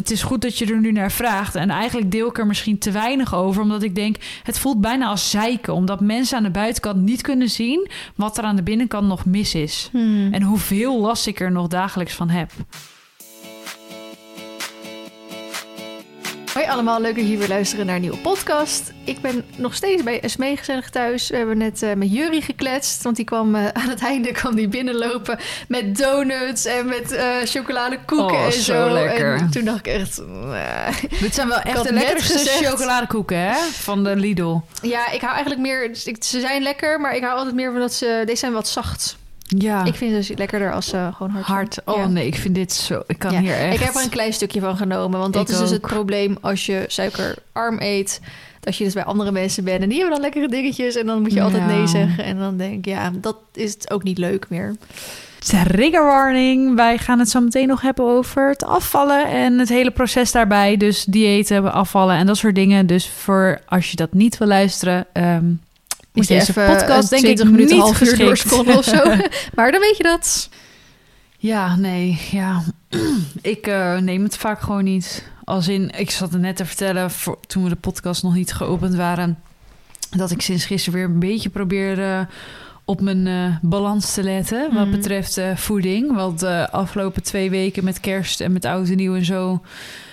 het is goed dat je er nu naar vraagt. En eigenlijk deel ik er misschien te weinig over, omdat ik denk, het voelt bijna als zeiken, omdat mensen aan de buitenkant niet kunnen zien wat er aan de binnenkant nog mis is. Hmm. En hoeveel last ik er nog dagelijks van heb. Hoi allemaal, leuk dat jullie weer luisteren naar een nieuwe podcast. Ik ben nog steeds bij Esmee gezellig thuis. We hebben net eh, met Jury gekletst, want die kwam eh, aan het einde kwam die binnenlopen met donuts en met eh chocoladekoeken Oh, en zo zo. lekker. En toen dacht ik echt, Dit zijn wel echt de lekkerste gezegd- chocoladekoeken, hè? Van de Lidl. ja, ik hou eigenlijk meer, ik- ze zijn lekker, maar ik hou altijd meer van dat ze, deze zijn wat zacht. Ja, Ik vind ze lekkerder als ze gewoon hard zijn. Oh Ja. nee, ik vind dit zo... Ik kan Ja, hier echt... Ik heb er een klein stukje van genomen. Want dat Ik is dus het probleem als je suikerarm eet. Dat je dus bij andere mensen bent. En die hebben dan lekkere dingetjes. En dan moet je altijd nee zeggen. En dan denk ik, ja, dat is het ook niet leuk meer. Trigger warning. Wij gaan het zo meteen nog hebben over het afvallen en het hele proces daarbij. Dus diëten, afvallen en dat soort dingen. Dus voor als je dat niet wil luisteren, ehm, Moet je deze even podcast denk ik 20 minuten, niet half uur doorscrollen of zo. maar dan weet je dat. Ja, nee, ja. ik eh, neem het vaak gewoon niet. Als in, ik zat het net te vertellen, voor, toen we de podcast nog niet geopend waren, dat ik sinds gisteren weer een beetje probeer eh, op mijn eh, balans te letten. Wat Mhm. betreft eh, voeding. Want de afgelopen twee weken met kerst en met oud en nieuw en zo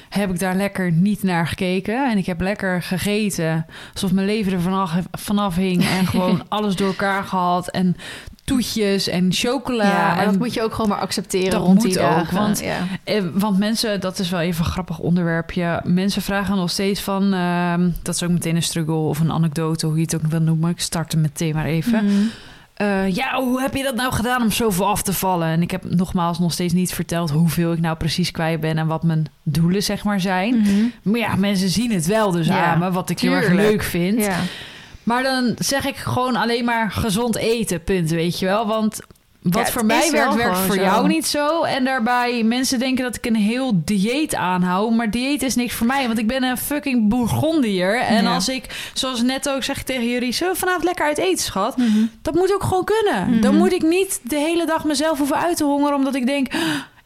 heb ik daar lekker niet naar gekeken. En ik heb lekker gegeten. Alsof mijn leven er vanaf, vanaf hing. En gewoon alles door elkaar gehad. En toetjes en chocola. Ja, en dat moet je ook gewoon maar accepteren Dat rond moet die ook, want- ja. eh, want mensen, dat is wel even een grappig onderwerpje. Mensen vragen nog steeds van, ehm, dat is ook meteen een struggle of een anekdote, hoe je het ook wil noemen. Ik start er meteen maar even. Mhm. Eh, ja, hoe heb je dat nou gedaan om zoveel af te vallen? En ik heb nogmaals nog steeds niet verteld hoeveel ik nou precies kwijt ben en wat mijn doelen zeg maar zijn. Mhm. Maar ja, mensen zien het wel dus Ja, aan me, wat ik heel erg leuk vind. Ja. Maar dan zeg ik gewoon alleen maar gezond eten, punt, weet je wel. Want wat Ja, voor mij werkt, werkt voor zo. jou niet zo. En daarbij, mensen denken dat ik een heel dieet aanhoud. Maar dieet is niks voor mij, want ik ben een fucking Bourgondier. En Ja. als ik, zoals net ook zeg ik tegen jullie... zullen we vanavond lekker uit eten, schat? Mhm. Dat moet ook gewoon kunnen. Mhm. Dan moet ik niet de hele dag mezelf hoeven uit te hongeren... omdat ik denk... "Ah,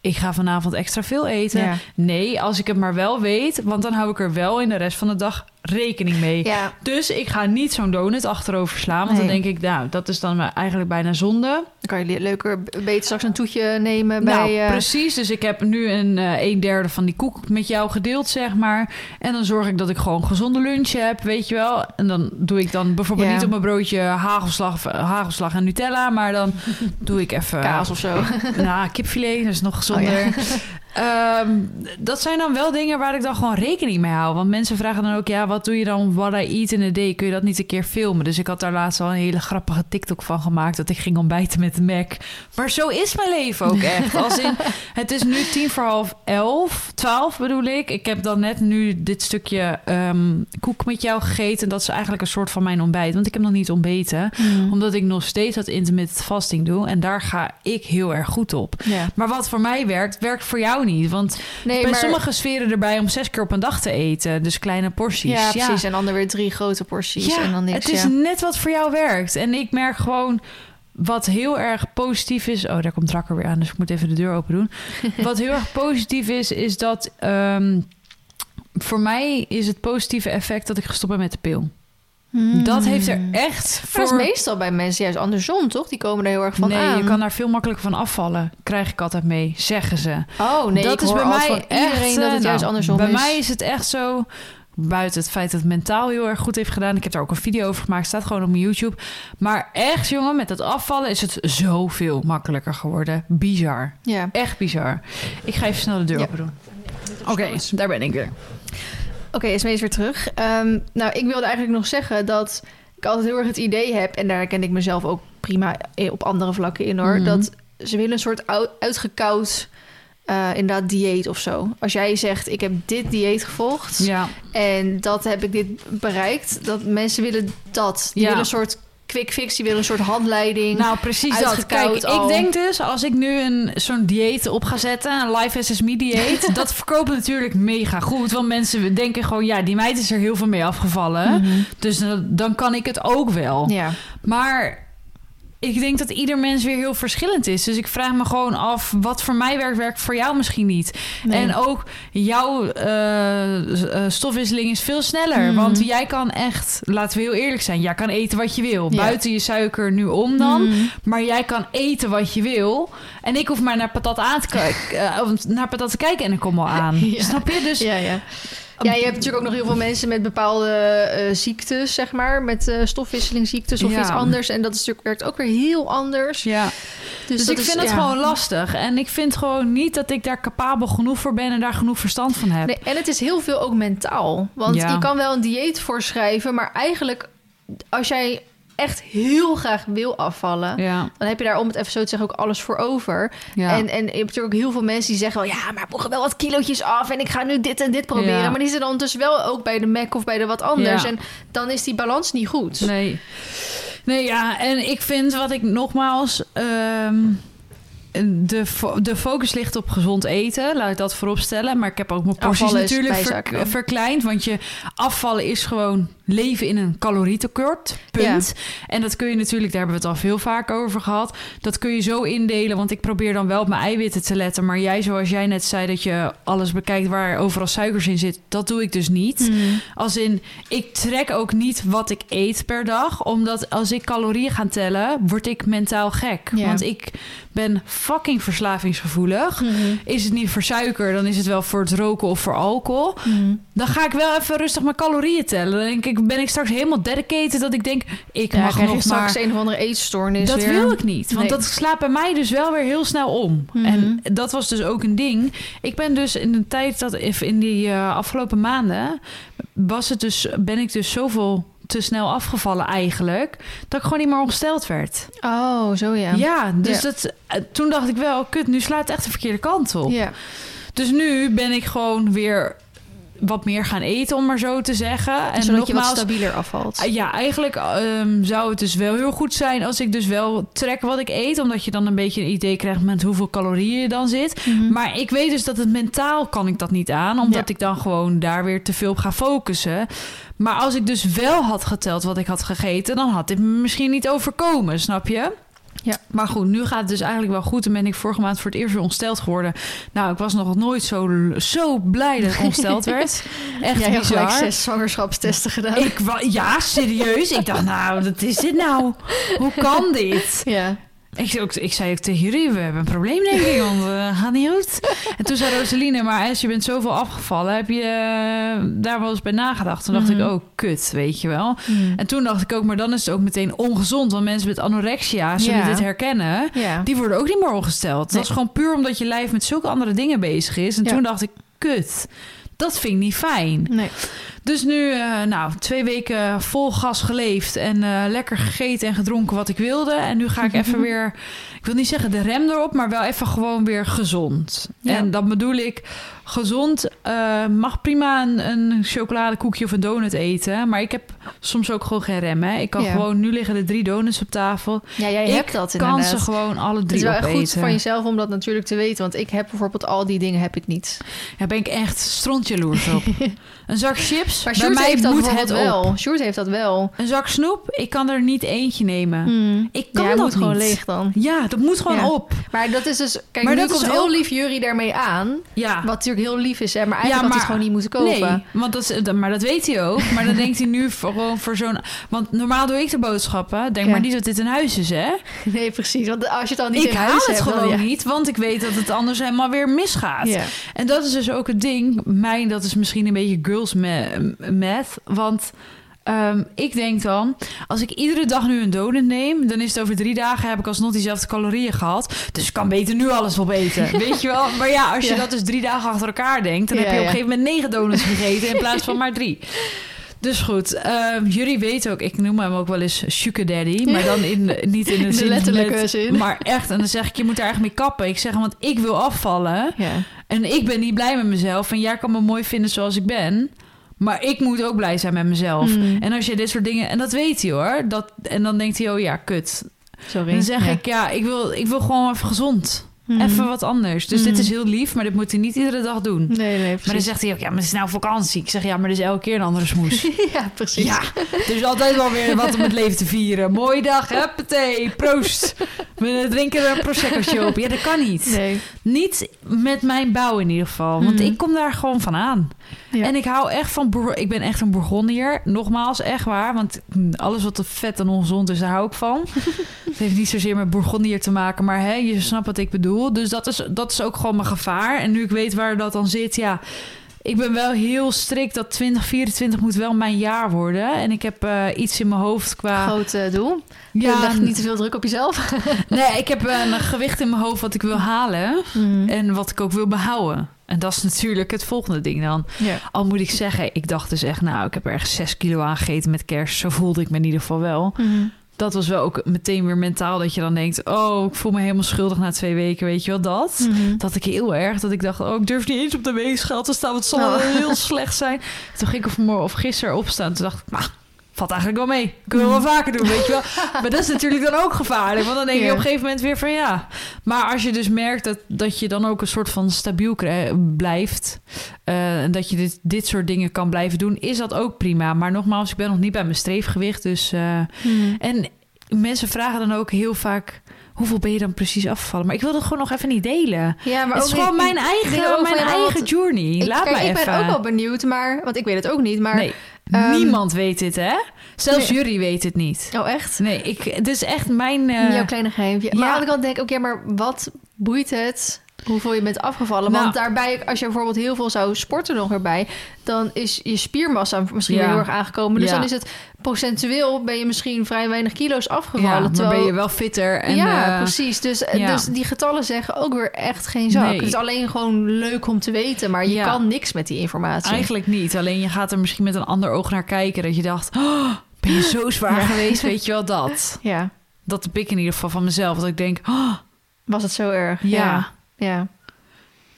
Ik ga vanavond extra veel eten. Ja. Nee, als ik het maar wel weet, want dan hou ik er wel in de rest van de dag rekening mee. Ja. Dus ik ga niet zo'n donut achterover slaan. Want dan denk ik, nou, dat is dan eigenlijk bijna zonde. Kan je le- leuker beter straks een toetje nemen nou, bij... eh, precies. Dus ik heb nu een, eh een derde van die koek met jou gedeeld, zeg maar. En dan zorg ik dat ik gewoon gezonde lunch heb, weet je wel. En dan doe ik dan bijvoorbeeld Ja. niet op mijn broodje hagelslag, hagelslag en Nutella. Maar dan doe ik even... kaas of zo. Nou, kipfilet, dat is nog gezonder. Oh, ja. Ehm, dat zijn dan wel dingen waar ik dan gewoon rekening mee hou. Want mensen vragen dan ook, ja, wat doe je dan what I eat in a day? Kun je dat niet een keer filmen? Dus ik had daar laatst al een hele grappige TikTok van gemaakt... dat ik ging ontbijten met de Mac. Maar zo is mijn leven ook echt. Als in, het is nu tien voor half elf, twaalf bedoel ik. Ik heb dan net nu dit stukje ehm, koek met jou gegeten. Dat is eigenlijk een soort van mijn ontbijt. Want ik heb nog niet ontbeten. Mhm. Omdat ik nog steeds dat intermittent fasting doe. En daar ga ik heel erg goed op. Maar wat voor mij werkt, werkt voor jou niet. Want Nee, bij maar... sommige sferen erbij om zes keer op een dag te eten. Dus kleine porties. Ja, precies. En dan er weer drie grote porties Ja, en dan niks. het is ja. net wat voor jou werkt. En ik merk gewoon wat heel erg positief is. Oh, daar komt Drakker weer aan, dus ik moet even de deur open doen. wat heel erg positief is, is dat ehm, voor mij is het positieve effect dat ik gestopt ben met de pil. Dat heeft er echt Maar voor. dat is meestal bij mensen juist andersom, toch? Die komen er heel erg van nee, aan. je kan daar veel makkelijker van afvallen. Krijg ik altijd mee, zeggen ze. Oh nee, dat ik is hoor bij mij van iedereen echt, dat eh, het juist nou, andersom bij is. mij is het echt zo. Buiten het feit dat het mentaal heel erg goed heeft gedaan. Ik heb daar ook een video over gemaakt. Staat gewoon op mijn YouTube. Maar echt, jongen, met het afvallen is het zoveel makkelijker geworden. Bizar. Ja. Echt bizar. Ik ga even snel de deur Ja. open doen. Oké, daar ben ik weer. Oké, Esmee is weer terug. Ehm, nou, ik wilde eigenlijk nog zeggen dat ik altijd heel erg het idee heb... en daar herken ik mezelf ook prima op andere vlakken in, hoor... Mhm. dat ze willen een soort ou- uitgekoud... eh, inderdaad, dieet of zo. Als jij zegt, ik heb dit dieet gevolgd... Ja, en dat heb ik dit bereikt... dat mensen willen dat. Die Ja. willen een soort quick fix, die willen een soort handleiding. nou precies dat. Kijk, al. ik denk dus als ik nu een zo'n dieet op ga zetten, een live SSME dieet, dat verkoopt natuurlijk mega goed, want mensen denken gewoon ja, die meid is er heel veel mee afgevallen, Mhm. dus dan, dan kan ik het ook wel. Ja. Maar ik denk dat ieder mens weer heel verschillend is. Dus ik vraag me gewoon af, wat voor mij werkt, werkt voor jou misschien niet. Nee. En ook jouw eh, eh, stofwisseling is veel sneller. Mhm. Want jij kan echt, laten we heel eerlijk zijn, jij kan eten wat je wil. Ja. Buiten je suiker nu om dan. Mhm. Maar jij kan eten wat je wil. En ik hoef maar naar patat aan te kijken. of naar patat te kijken en ik kom al aan. Ja. Snap je? Dus Ja, ja. Je hebt natuurlijk ook nog heel veel mensen met bepaalde eh, ziektes, zeg maar. Met eh stofwisselingsziektes of Ja. iets anders. En dat is natuurlijk, werkt ook weer heel anders. ja. Dus, Dus, ik is- vind het gewoon lastig. En ik vind gewoon niet dat ik daar capabel genoeg voor ben en daar genoeg verstand van heb. Nee, en het is heel veel ook mentaal. Want Ja. je kan wel een dieet voorschrijven, maar eigenlijk als jij echt heel graag wil afvallen, Ja, dan heb je daar om het even zo te zeggen ook alles voor over. ja. En, en je hebt natuurlijk ook heel veel mensen die zeggen wel, ja, maar ik mogen wel wat kilootjes af en ik ga nu dit en dit proberen. Ja. Maar die zitten dan dus wel ook bij de Mac of bij de wat anders. En dan is die balans niet goed. Nee. Nee, ja. En ik vind wat ik nogmaals... ehm, de, fo- de focus ligt op gezond eten, laat ik dat voorop stellen. Maar ik heb ook mijn porties natuurlijk ver- verkleind. Want je afvallen is gewoon leven in een calorietekort. Punt. En dat kun je natuurlijk, daar hebben we het al veel vaker over gehad. Dat kun je zo indelen, want ik probeer dan wel op mijn eiwitten te letten. Maar jij, zoals jij net zei, dat je alles bekijkt waar overal suikers in zit. Dat doe ik dus niet. Hmm. Als in, ik trek ook niet wat ik eet per dag. Omdat als ik calorieën ga tellen, word ik mentaal gek. Ja. Want ik ben fucking verslavingsgevoelig. Mhm. Is het niet voor suiker, dan is het wel voor het roken of voor alcohol. Mhm. Dan ga ik wel even rustig mijn calorieën tellen. Dan denk ik, ben ik straks helemaal dedicated dat ik denk, ik Ja, mag nog straks maar... een of andere eetstoornis Dat weer. wil ik niet, want Nee. dat slaat bij mij dus wel weer heel snel om. Mhm. En dat was dus ook een ding. Ik ben dus in de tijd dat in die eh, afgelopen maanden was het dus ben ik dus zoveel te snel afgevallen eigenlijk dat ik gewoon niet meer ongesteld werd. Oh, zo ja. Ja, dus Ja. Dat, eh, toen dacht ik wel, kut, nu slaat het echt de verkeerde kant op. Ja. Dus nu ben ik gewoon weer wat meer gaan eten, om maar zo te zeggen. En Zodat je wat nogmaals, stabieler afvalt. Ah, Ja, eigenlijk ehm, zou het dus wel heel goed zijn als ik dus wel trek wat ik eet. Omdat je dan een beetje een idee krijgt met hoeveel calorieën je dan zit. Mhm. Maar ik weet dus dat het mentaal kan ik dat niet aan. Omdat Ja. ik dan gewoon daar weer te veel op ga focussen. Maar als ik dus wel had geteld wat ik had gegeten... dan had dit me misschien niet overkomen, snap je? Ja. Maar goed, nu gaat het dus eigenlijk wel goed. En ben ik vorige maand voor het eerst weer ongesteld geworden. Nou, ik was nog nooit zo, zo blij dat ik ongesteld werd. Echt Jij bizar. gelijk zes zwangerschapstesten gedaan. Ik ja, serieus. Ik dacht, nou, wat is dit nou? Hoe kan dit? Ja. Ik, zei ook- ik zei ook tegen jullie, we hebben een probleem denk ik, want het gaat niet goed. En toen zei Rosaline, maar als je bent zoveel afgevallen, heb je eh, daar wel eens bij nagedacht? Toen dacht Mhm. ik, oh, kut, weet je wel. En toen dacht ik ook, maar dan is het ook meteen ongezond, want mensen met anorexia zullen Ja. dit herkennen. Ja. Die worden ook niet meer ongesteld. Nee. Dat is gewoon puur omdat je lijf met zulke andere dingen bezig is. En Ja. toen dacht ik, kut, dat vind ik niet fijn. Nee. Dus nu, eh, nou, twee weken vol gas geleefd en eh, lekker gegeten en gedronken wat ik wilde. En nu ga ik even weer, ik wil niet zeggen de rem erop, maar wel even gewoon weer gezond. Ja. En dat bedoel ik, gezond eh, mag prima een, een chocoladekoekje of een donut eten. Maar ik heb soms ook gewoon geen rem, hè. Ik kan Ja. gewoon, nu liggen er drie donuts op tafel. Ja, jij ik hebt dat kan inderdaad. ze gewoon alle het is drie wel echt goed van jezelf om dat natuurlijk te weten. Want ik heb bijvoorbeeld al die dingen heb ik niet. Daar ben ik echt strontjaloers op. een zak chips, Maar bij mij heeft dat moet het wel. Sjoerd heeft dat wel. Een zak snoep, ik kan er niet eentje nemen. Hmm. Ik kan ja, dat moet gewoon leeg dan. Ja, dat moet gewoon Ja. op. Maar dat is dus... Kijk, Maar nu dat komt is heel ook- lief Jury daarmee aan. Ja. Wat natuurlijk heel lief is, hè. Maar eigenlijk Ja, had hij maar- het gewoon niet moeten kopen. Nee, want dat is, dat- maar dat weet hij ook. Maar dan denkt hij nu voor, gewoon voor zo'n... Want normaal doe ik de boodschappen. Denk Ja. maar niet dat dit een huis is, hè? Nee, precies. Want als je het dan niet ik in haal huis het hebt... dan- gewoon ja. niet, want ik weet dat het anders helemaal weer misgaat. Ja. En dat is dus ook het ding. Mijn, dat is misschien een beetje girls ma- math. Want ehm, ik denk dan, als ik iedere dag nu een donut neem... dan is het over drie dagen heb ik alsnog diezelfde calorieën gehad. Dus ik kan beter nu alles opeten. weet je wel? Maar ja, als je Ja. dat dus drie dagen achter elkaar denkt... dan Ja, heb je op een gegeven moment negen donuts gegeten... in plaats van maar drie. Dus goed, ehm, jullie weten ook, ik noem hem ook wel eens Sugar Daddy, maar dan in, niet in de, de zin letterlijke met- zin. Maar echt, en dan zeg ik, je moet er echt mee kappen. Ik zeg, want ik wil afvallen. Ja. En ik ben niet blij met mezelf. En jij kan me mooi vinden zoals ik ben. Maar ik moet ook blij zijn met mezelf. Mm. En als je dit soort dingen... En dat weet hij hoor. Dat, en dan denkt hij, oh ja, kut. Sorry. Dan zeg Ja. ik, ja, ik wil, ik wil gewoon even gezond. Mhm. Even wat anders. Dus dit Mhm. is heel lief, maar dit moet hij niet iedere dag doen. Nee, nee, Maar dan zegt hij ook, ja, maar het is nou vakantie. Ik zeg, ja, maar er is elke keer een andere smoes. ja, precies. Ja, is altijd wel weer wat om het leven te vieren. Mooie dag, huppatee, proost. We drinken er een prosecco'tje op. Ja, dat kan niet. Nee. Niet met mijn bouw in ieder geval. Want ik kom daar gewoon van aan. Ja. En ik hou echt van... Ik ben echt een Bourgondier. Nogmaals, echt waar. Want alles wat te vet en ongezond is, daar hou ik van. Het heeft niet zozeer met Bourgondier te maken. Maar hè, je snapt wat ik bedoel. Dus dat is, dat is ook gewoon mijn gevaar. En nu ik weet waar dat dan zit, ja... Ik ben wel heel strikt dat 2024 moet wel mijn jaar worden. En ik heb eh, iets in mijn hoofd qua... Groot eh, doel. Ja, Leg niet te veel druk op jezelf. nee, ik heb een gewicht in mijn hoofd wat ik wil halen. Mhm. En wat ik ook wil behouden. En dat is natuurlijk het volgende ding dan. Ja. Al moet ik zeggen, ik dacht dus echt... nou, ik heb ergens 6 kilo aangegeten met kerst. Zo voelde ik me in ieder geval wel. Mhm. Dat was wel ook meteen weer mentaal dat je dan denkt... oh, ik voel me helemaal schuldig na twee weken, weet je wel, dat... Mhm. Dat ik heel erg, dat ik dacht, oh, ik durf niet eens op de weegschaal te staan. Het zal Oh. wel heel slecht zijn. Toen ging ik vanmorgen of gisteren opstaan. Toen dacht ik, nou, valt eigenlijk wel mee. Kunnen we wel vaker doen, weet je wel. Maar dat is natuurlijk dan ook gevaarlijk. Want dan denk je op een gegeven moment weer van ja. Maar als je dus merkt dat, dat je dan ook een soort van stabiel blijft. eh, En dat je dit, dit soort dingen kan blijven doen, is dat ook prima. Maar nogmaals, ik ben nog niet bij mijn streefgewicht. Dus, eh, Mhm. en mensen vragen dan ook heel vaak... Hoeveel ben je dan precies afgevallen? Maar ik wil dat gewoon nog even niet delen. Ja, maar het is gewoon mijn eigen, mijn eigen journey. Ik, Laat kijk, me ik even. ben ook wel benieuwd, maar... Want ik weet het ook niet, maar... nee, ehm, niemand weet dit, hè? Zelfs nee. jullie weet het niet. Oh, echt? Nee, ik, het is echt mijn... eh, Jouw kleine geheimje. Maar ja. wat ik dan denk, oké, maar wat boeit het hoeveel je bent afgevallen? Nou. Want daarbij, als je bijvoorbeeld heel veel zou sporten nog erbij... dan is je spiermassa misschien Ja. weer heel erg aangekomen. Dus Ja. dan is het procentueel ben je misschien vrij weinig kilo's ja, afgevallen. terwijl- ben je wel fitter. En, ja, eh, precies. Dus, ja. dus die getallen zeggen ook weer echt geen zak. Nee. Het is alleen gewoon leuk om te weten, maar je Ja. kan niks met die informatie. Eigenlijk niet. Alleen je gaat er misschien met een ander oog naar kijken. Dat je dacht, oh, ben je zo zwaar Ja. geweest? Weet je wel dat? Ja, Dat heb ik in ieder geval van mezelf. Dat ik denk, oh, was het zo erg? Ja. Ja.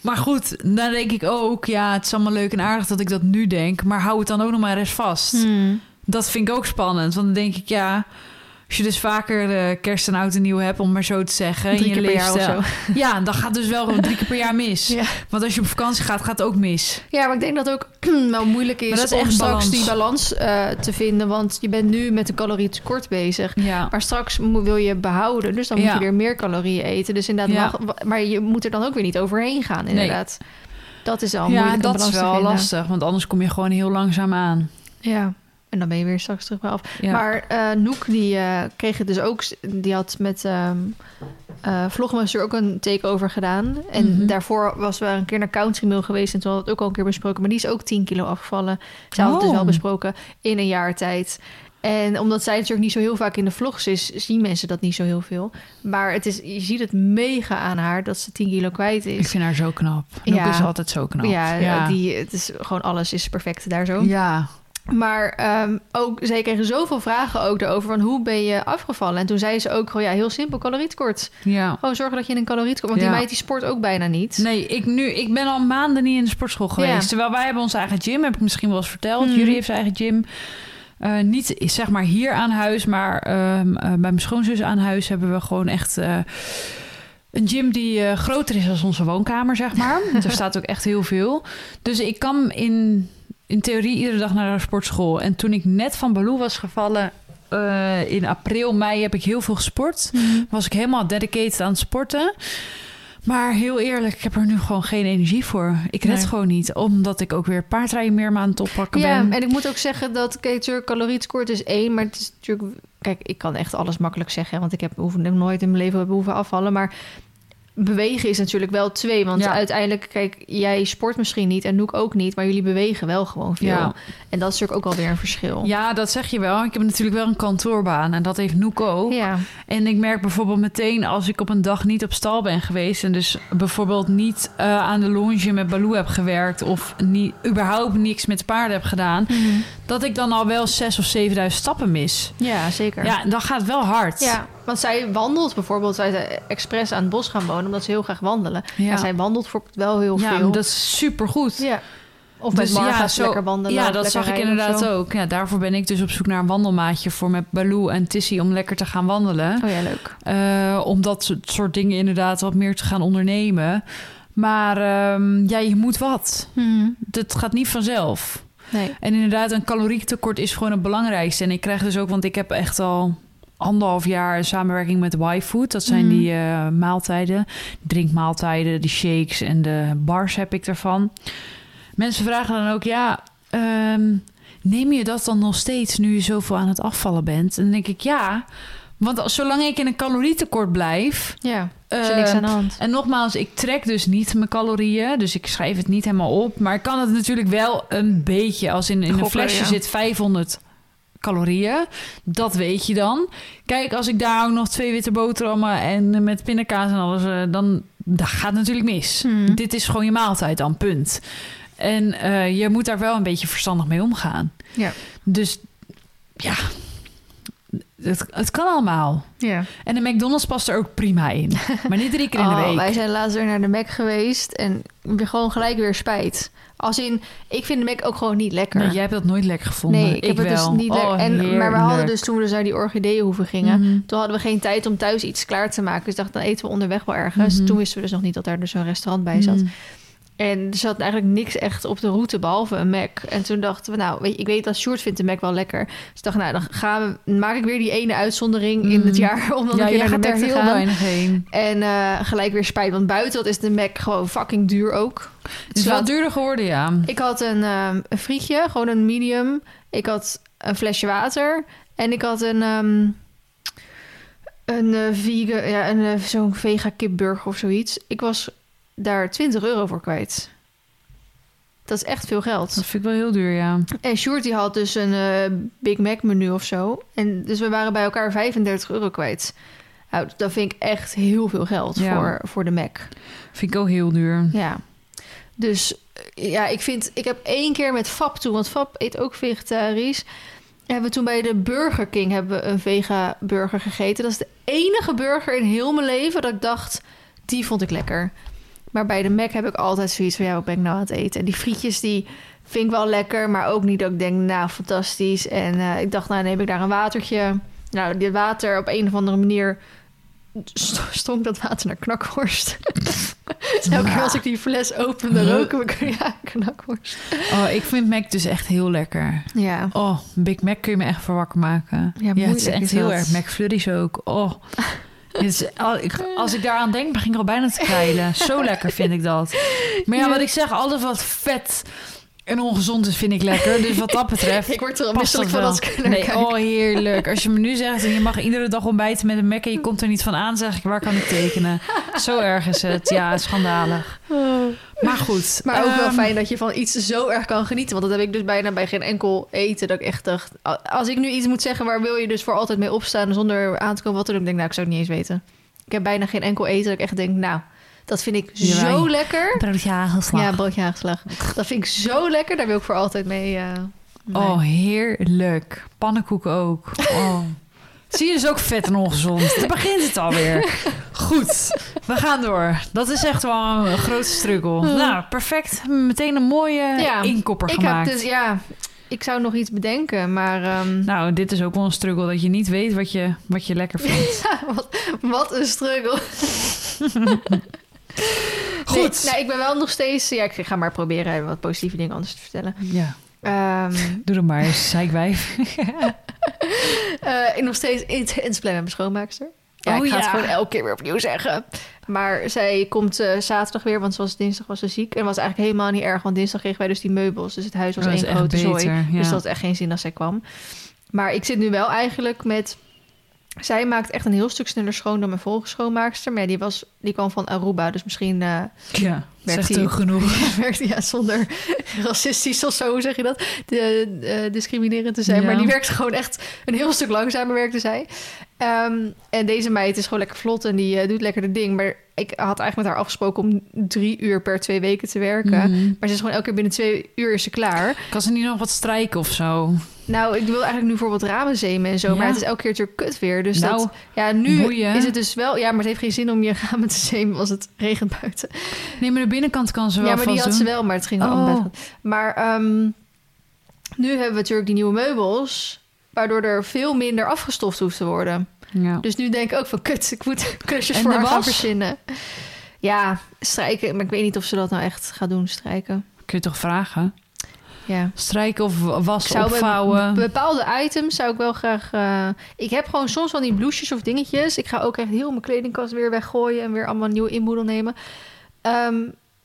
maar goed. Dan denk ik ook, ja, het is allemaal leuk en aardig dat ik dat nu denk. Maar hou het dan ook nog maar eens vast. Hmm. Dat vind ik ook spannend. Want dan denk ik, ja... Als je dus vaker eh, kerst en oud en nieuw hebt, om maar zo te zeggen. Drie in je keer per jaar of zo. Ja, dan gaat dus wel drie keer per jaar mis. Ja. Want als je op vakantie gaat, gaat het ook mis. Ja, maar ik denk dat het ook wel moeilijk is, Maar dat is om straks balans. die balans eh, te vinden. Want je bent nu met een calorietekort bezig. Ja. Maar straks wil je behouden. Dus dan moet Ja. je weer meer calorieën eten. Dus inderdaad, mag- maar je moet er dan ook weer niet overheen gaan, inderdaad. Dat is al moeilijk Ja, dat is wel lastig. Want anders kom je gewoon heel langzaam aan. Ja, en dan ben je weer straks terug bij af. Ja. Maar eh Noek, die eh, kreeg het dus ook... Die had met ehm eh Vlogmaster ook een takeover gedaan. En Mhm. daarvoor was we een keer naar Country Mill geweest... en toen hadden we het ook al een keer besproken. Maar die is ook 10 kilo afgevallen. Zij had het dus Oh. wel besproken in een jaar tijd. En omdat zij natuurlijk niet zo heel vaak in de vlogs is... zien mensen dat niet zo heel veel. Maar het is, je ziet het mega aan haar dat ze 10 kilo kwijt Ik is. vind haar zo knap. Noek Ja. is altijd zo knap. Ja, Die, het is gewoon alles is perfect daar zo. ja. Maar ehm, ook, zij kregen zoveel vragen ook daarover van hoe ben je afgevallen? En toen zei ze ook gewoon, ja, heel simpel, calorietekort. ja. Oh, zorgen dat je in een calorietekort... Want Ja. die meid die sport ook bijna niet. Nee, ik, nu, ik ben al maanden niet in de sportschool geweest. Ja. Terwijl wij hebben onze eigen gym, heb ik misschien wel eens verteld. Mhm. Jullie heeft zijn eigen gym. Eh, niet zeg maar hier aan huis, maar ehm, eh, bij mijn schoonzus aan huis hebben we gewoon echt eh, een gym die groter is dan onze woonkamer, zeg maar. er staat ook echt heel veel. Dus ik kan in, in theorie iedere dag naar de sportschool. En toen ik net van Baloo was gevallen eh, in april, mei heb ik heel veel gesport. Mhm. Was ik helemaal dedicated aan het sporten. Maar heel eerlijk, ik heb er nu gewoon geen energie voor. Ik red Nee. gewoon niet, omdat ik ook weer paardrijden meer aan het oppakken Ja, ben. en ik moet ook zeggen dat, kijk, natuurlijk, is één, maar het is natuurlijk, kijk, ik kan echt alles makkelijk zeggen, want ik heb hoef, nooit in mijn leven hebben hoeven afvallen, maar bewegen is natuurlijk wel twee, want Ja. uiteindelijk, kijk, jij sport misschien niet en Noek ook niet, maar jullie bewegen wel gewoon veel. Ja. En dat is natuurlijk ook alweer een verschil. Ja, dat zeg je wel. Ik heb natuurlijk wel een kantoorbaan en dat heeft Noek ook. Ja. En ik merk bijvoorbeeld meteen als ik op een dag niet op stal ben geweest... en dus bijvoorbeeld niet eh, aan de longe met Baloo heb gewerkt... of niet, überhaupt niks met paarden heb gedaan... dat ik dan al wel 6 of 7000 stappen mis. Ja, zeker. Ja, dan gaat het wel hard. Ja, want zij wandelt bijvoorbeeld, zij is expres aan het bos gaan wonen, omdat ze heel graag wandelen. Ja. En zij wandelt bijvoorbeeld wel heel Ja, veel. dat is supergoed. Ja. Of met Dus Mar ja, zo- lekker wandelen. Ja, dat zag ik inderdaad ook. Ja, daarvoor ben ik dus op zoek naar een wandelmaatje voor met Baloo en Tissy om lekker te gaan wandelen. Oh ja, leuk. Eh, om dat soort- dingen inderdaad wat meer te gaan ondernemen. Maar ehm, ja, je moet wat. Dat gaat niet vanzelf. Nee. En inderdaad, een calorietekort is gewoon het belangrijkste. En ik krijg dus ook, want ik heb echt al anderhalf jaar samenwerking met Y-Food. Dat zijn Mhm. die eh, maaltijden, drinkmaaltijden, die shakes en de bars heb ik ervan. Mensen vragen dan ook, ja, ehm, neem je dat dan nog steeds nu je zoveel aan het afvallen bent? En dan denk ik, ja, want als- zolang ik in een calorietekort blijf... Ja, is er niks eh, aan de hand. en nogmaals, ik trek dus niet mijn calorieën. Dus ik schrijf het niet helemaal op. Maar ik kan het natuurlijk wel een beetje. Als in, in een flesje ja. zit 500 calorieën. Dat weet je dan. Kijk, als ik daar ook nog twee witte boterhammen en eh, met pindakaas en alles... eh, dan dat gaat natuurlijk mis. Hmm. Dit is gewoon je maaltijd dan, punt. En eh, je moet daar wel een beetje verstandig mee omgaan. Ja. Dus ja, het, het kan allemaal. Ja. En de McDonald's past er ook prima in. Maar niet drie keer in de Oh, week. wij zijn laatst weer naar de Mac geweest en weer gewoon gelijk weer spijt. Als in, ik vind de Mac ook gewoon niet lekker. Nee, jij hebt dat nooit lekker gevonden. Nee, ik, heb het dus wel. niet lekker. Oh, en, maar we hadden dus toen we dus naar die orchideeënhoeven gingen, Mhm. toen hadden we geen tijd om thuis iets klaar te maken. Dus ik dacht, dan eten we onderweg wel ergens. Mhm. Toen wisten we dus nog niet dat daar dus een restaurant bij zat. Mhm. En er zat eigenlijk niks echt op de route behalve een Mac. En toen dachten we, nou, weet je, ik weet dat Sjoerd vindt de Mac wel lekker. Dus ik dacht, nou, dan gaan we, maak ik weer die ene uitzondering in het jaar om dan Ja, een keer naar de Mac te heel gaan. weinig heen. En eh, gelijk weer spijt, want buiten wat is de Mac gewoon fucking duur ook. Het is wel duurder geworden, ja. Ik had een, ehm, een frietje, gewoon een medium. Ik had een flesje water. En ik had een, ehm, een eh, vegan, ja, een, eh, zo'n vega kipburger of zoiets. Ik was daar 20 euro voor kwijt. Dat is echt veel geld. Dat vind ik wel heel duur, ja. En die had dus een eh, Big Mac menu of zo. En dus we waren bij elkaar 35 euro kwijt. Nou, dat vind ik echt heel veel geld Ja. voor, voor de Mac. Vind ik ook heel duur. Ja. Dus eh, ja, ik vind... Ik heb één keer met Fab toen... Want Fab eet ook vegetarisch. Hebben we toen bij de Burger King hebben we een vega burger gegeten. Dat is de enige burger in heel mijn leven dat ik dacht... Die vond ik lekker. Maar bij de Mac heb ik altijd zoiets van... Ja, wat ben ik nou aan het eten? En die frietjes die vind ik wel lekker. Maar ook niet dat ik denk, nou, fantastisch. En eh, ik dacht, nou, neem ik daar een watertje. Nou, dit water op een of andere manier... st- stonk dat water naar knakworst. Dus elke keer als ik die fles opende, Huh? roken we ja, knakworst. Oh, ik vind Mac dus echt heel lekker. Ja. Oh, Big Mac kun je me echt voor wakker maken. Ja, het is echt is heel erg. McFlurry's ook. Oh. Ik- als ik daaraan denk, begin ik al bijna te kwijlen. Zo lekker vind ik dat. Maar ja, Ja. wat ik zeg, alles wat vet en ongezond is, vind ik lekker. Dus wat dat betreft... Ik word er al misselijk van als ik er Nee, kijk. oh heerlijk. Als je me nu zegt en je mag iedere dag ontbijten met een Mac en je komt er niet van aan, zeg ik, waar kan ik tekenen? Zo erg is het. Ja, schandalig. Maar goed. Maar ook wel ehm, fijn dat je van iets zo erg kan genieten. Want dat heb ik dus bijna bij geen enkel eten. Dat ik echt dacht... Als ik nu iets moet zeggen, waar wil je dus voor altijd mee opstaan... zonder aan te komen wat te doen, denk ik, nou, ik zou het niet eens weten. Ik heb bijna geen enkel eten dat ik echt denk, nou... Dat vind ik Ja, zo lekker. Broodje hagelslag. Ja, broodje. Dat vind ik zo lekker. Daar wil ik voor altijd mee... mee. Oh, heerlijk. Pannenkoeken ook. Oh. Zie je, is ook vet en ongezond. Daar begint het alweer. Goed, we gaan door. Dat is echt wel een grote struggle. Nou, perfect. Meteen een mooie Ja, inkopper ik gemaakt. heb dus, ja... Ik zou nog iets bedenken, maar... ehm, Nou, dit is ook wel een struggle dat je niet weet wat je, wat je lekker vindt. wat, wat een struggle. Goed. Nee, nou, ik ben wel nog steeds... Ja, ik ga maar proberen wat positieve dingen anders te vertellen. Ja, Ehm doe het maar zeikwijf. eh, ik nog steeds intens blij met mijn schoonmaakster. Ja, Oh, ik ga het gewoon elke keer weer opnieuw zeggen. Maar zij komt eh, zaterdag weer, want zoals dinsdag was ze ziek. En was eigenlijk helemaal niet erg, want dinsdag kregen wij dus die meubels. Dus het huis was Dat één grote zooi. ja. Dus dat had echt geen zin als zij kwam. Maar ik zit nu wel eigenlijk met... Zij maakt echt een heel stuk sneller schoon dan mijn vorige schoonmaakster. Maar ja, die, was, die kwam van Aruba, dus misschien... eh, Ja, Werkt zegt ook genoeg. werkt ja, zonder racistisch of zo, zeg je dat? De, eh, discriminerend te zijn. Ja. Maar die werkt gewoon echt een heel stuk langzamer, werkte zij. Ehm, en deze meid is gewoon lekker vlot en die eh, doet lekker de ding. Maar ik had eigenlijk met haar afgesproken om drie uur per twee weken te werken. Mhm. Maar ze is gewoon elke keer binnen twee uur is ze klaar. Kan ze niet nog wat strijken of zo? Nou, ik wil eigenlijk nu bijvoorbeeld ramen zemen en zo. Ja. Maar het is elke keer natuurlijk kut weer. Dus Nou, dat, ja, nu boeien. is het dus wel... Ja, maar het heeft geen zin om je ramen te zemen als het regent buiten. Nee, maar de binnenkant kan ze wel ja, maar die had ze wel, maar het ging wel Oh. Maar ehm, nu hebben we natuurlijk die nieuwe meubels... waardoor er veel minder afgestoft hoeft te worden. Ja. Dus nu denk ik ook van, kut, ik moet klusjes voor haar gaan verzinnen. Ja, strijken. Maar ik weet niet of ze dat nou echt gaat doen, strijken. Kun je toch vragen? Ja. Strijken of wassen, bij opvouwen? bepaalde items zou ik wel graag... eh, ik heb gewoon soms van die blouses of dingetjes. Ik ga ook echt heel mijn kledingkast weer weggooien... en weer allemaal nieuw inboedel nemen. Ehm,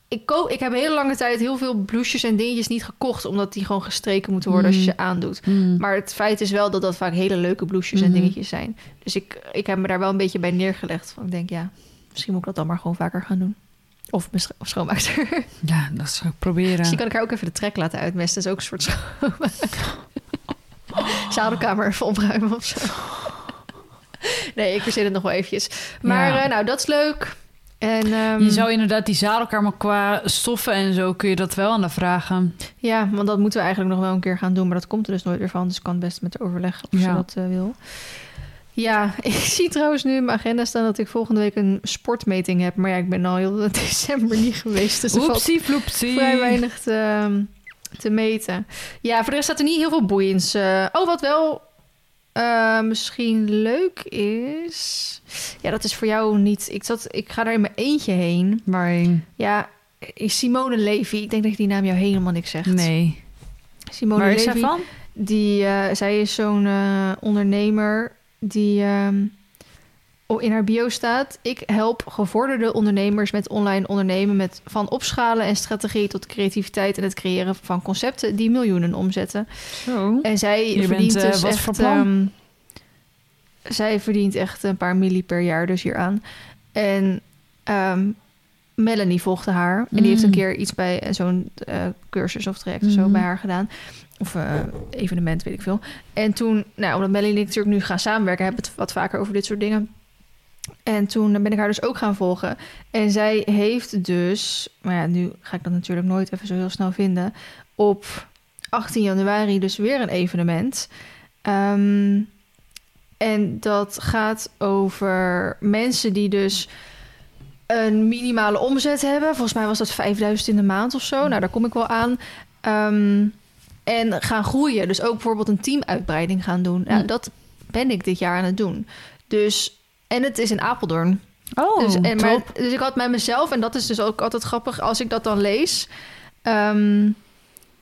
ik, koop, ik heb hele lange tijd heel veel blouses en dingetjes niet gekocht... omdat die gewoon gestreken moeten worden als je Mm. ze aandoet. Hmm. Maar het feit is wel dat dat vaak hele leuke blouses en Mhm. dingetjes zijn. Dus ik, ik heb me daar wel een beetje bij neergelegd. Van ik denk, ja, misschien moet ik dat dan maar gewoon vaker gaan doen. Of mijn of schoonmaakster. Ja, dat zou ik proberen. Misschien kan ik haar ook even de trek laten uitmesten. Dat is ook een soort schoonmaak. Zadelkamer even opruimen of zo. nee, ik verzin het nog wel eventjes. Maar Ja. eh, nou, dat is leuk. En ehm, je zou inderdaad die zadelkamer qua stoffen en zo... kun je dat wel aan de vragen. Ja, want dat moeten we eigenlijk nog wel een keer gaan doen. Maar dat komt er dus nooit weer van. Dus ik kan best met haar overleggen of ze Ja. dat eh, wil. Ja, ik zie trouwens nu in mijn agenda staan dat ik volgende week een sportmeting heb. Maar ja, ik ben al heel december niet geweest. Dus Oepsie vrij weinig te, te meten. Ja, voor de rest staat er niet heel veel boeiends. eh. oh, wat wel eh, misschien leuk is... Ja, dat is voor jou niet... Ik, zat, ik ga daar in mijn eentje heen. Waarheen? Ja, Simone Levy. Ik denk dat die naam jou helemaal niks zegt. Nee. Simone Waar is Levy. zij van? Die, eh, zij is zo'n ondernemer die ehm, in haar bio staat. Ik help gevorderde ondernemers met online ondernemen met van opschalen en strategie tot creativiteit en het creëren van concepten die miljoenen omzetten. Zo. En zij Je verdient bent, eh, dus echt. ehm, zij verdient echt een paar milli per jaar dus hieraan. En ehm, Melanie volgde haar. En die heeft een Mm. keer iets bij eh, zo'n eh, cursus of traject of zo Mhm. bij haar gedaan. Of eh, evenement, weet ik veel. En toen, nou, omdat Melanie en ik natuurlijk nu gaan samenwerken, hebben we het wat vaker over dit soort dingen. En toen ben ik haar dus ook gaan volgen. En zij heeft dus, maar ja, nu ga ik dat natuurlijk nooit even zo heel snel vinden. Op 18 januari dus weer een evenement. Ehm, en dat gaat over mensen die dus een minimale omzet hebben. Volgens mij was dat 5000 in de maand of zo. Nou, daar kom ik wel aan. Ehm, en gaan groeien. Dus ook bijvoorbeeld een teamuitbreiding gaan doen. Nou, Hm. dat ben ik dit jaar aan het doen. Dus, en het is in Apeldoorn. Oh, Dus, en, maar, dus ik had met mezelf, en dat is dus ook altijd grappig als ik dat dan lees. ehm,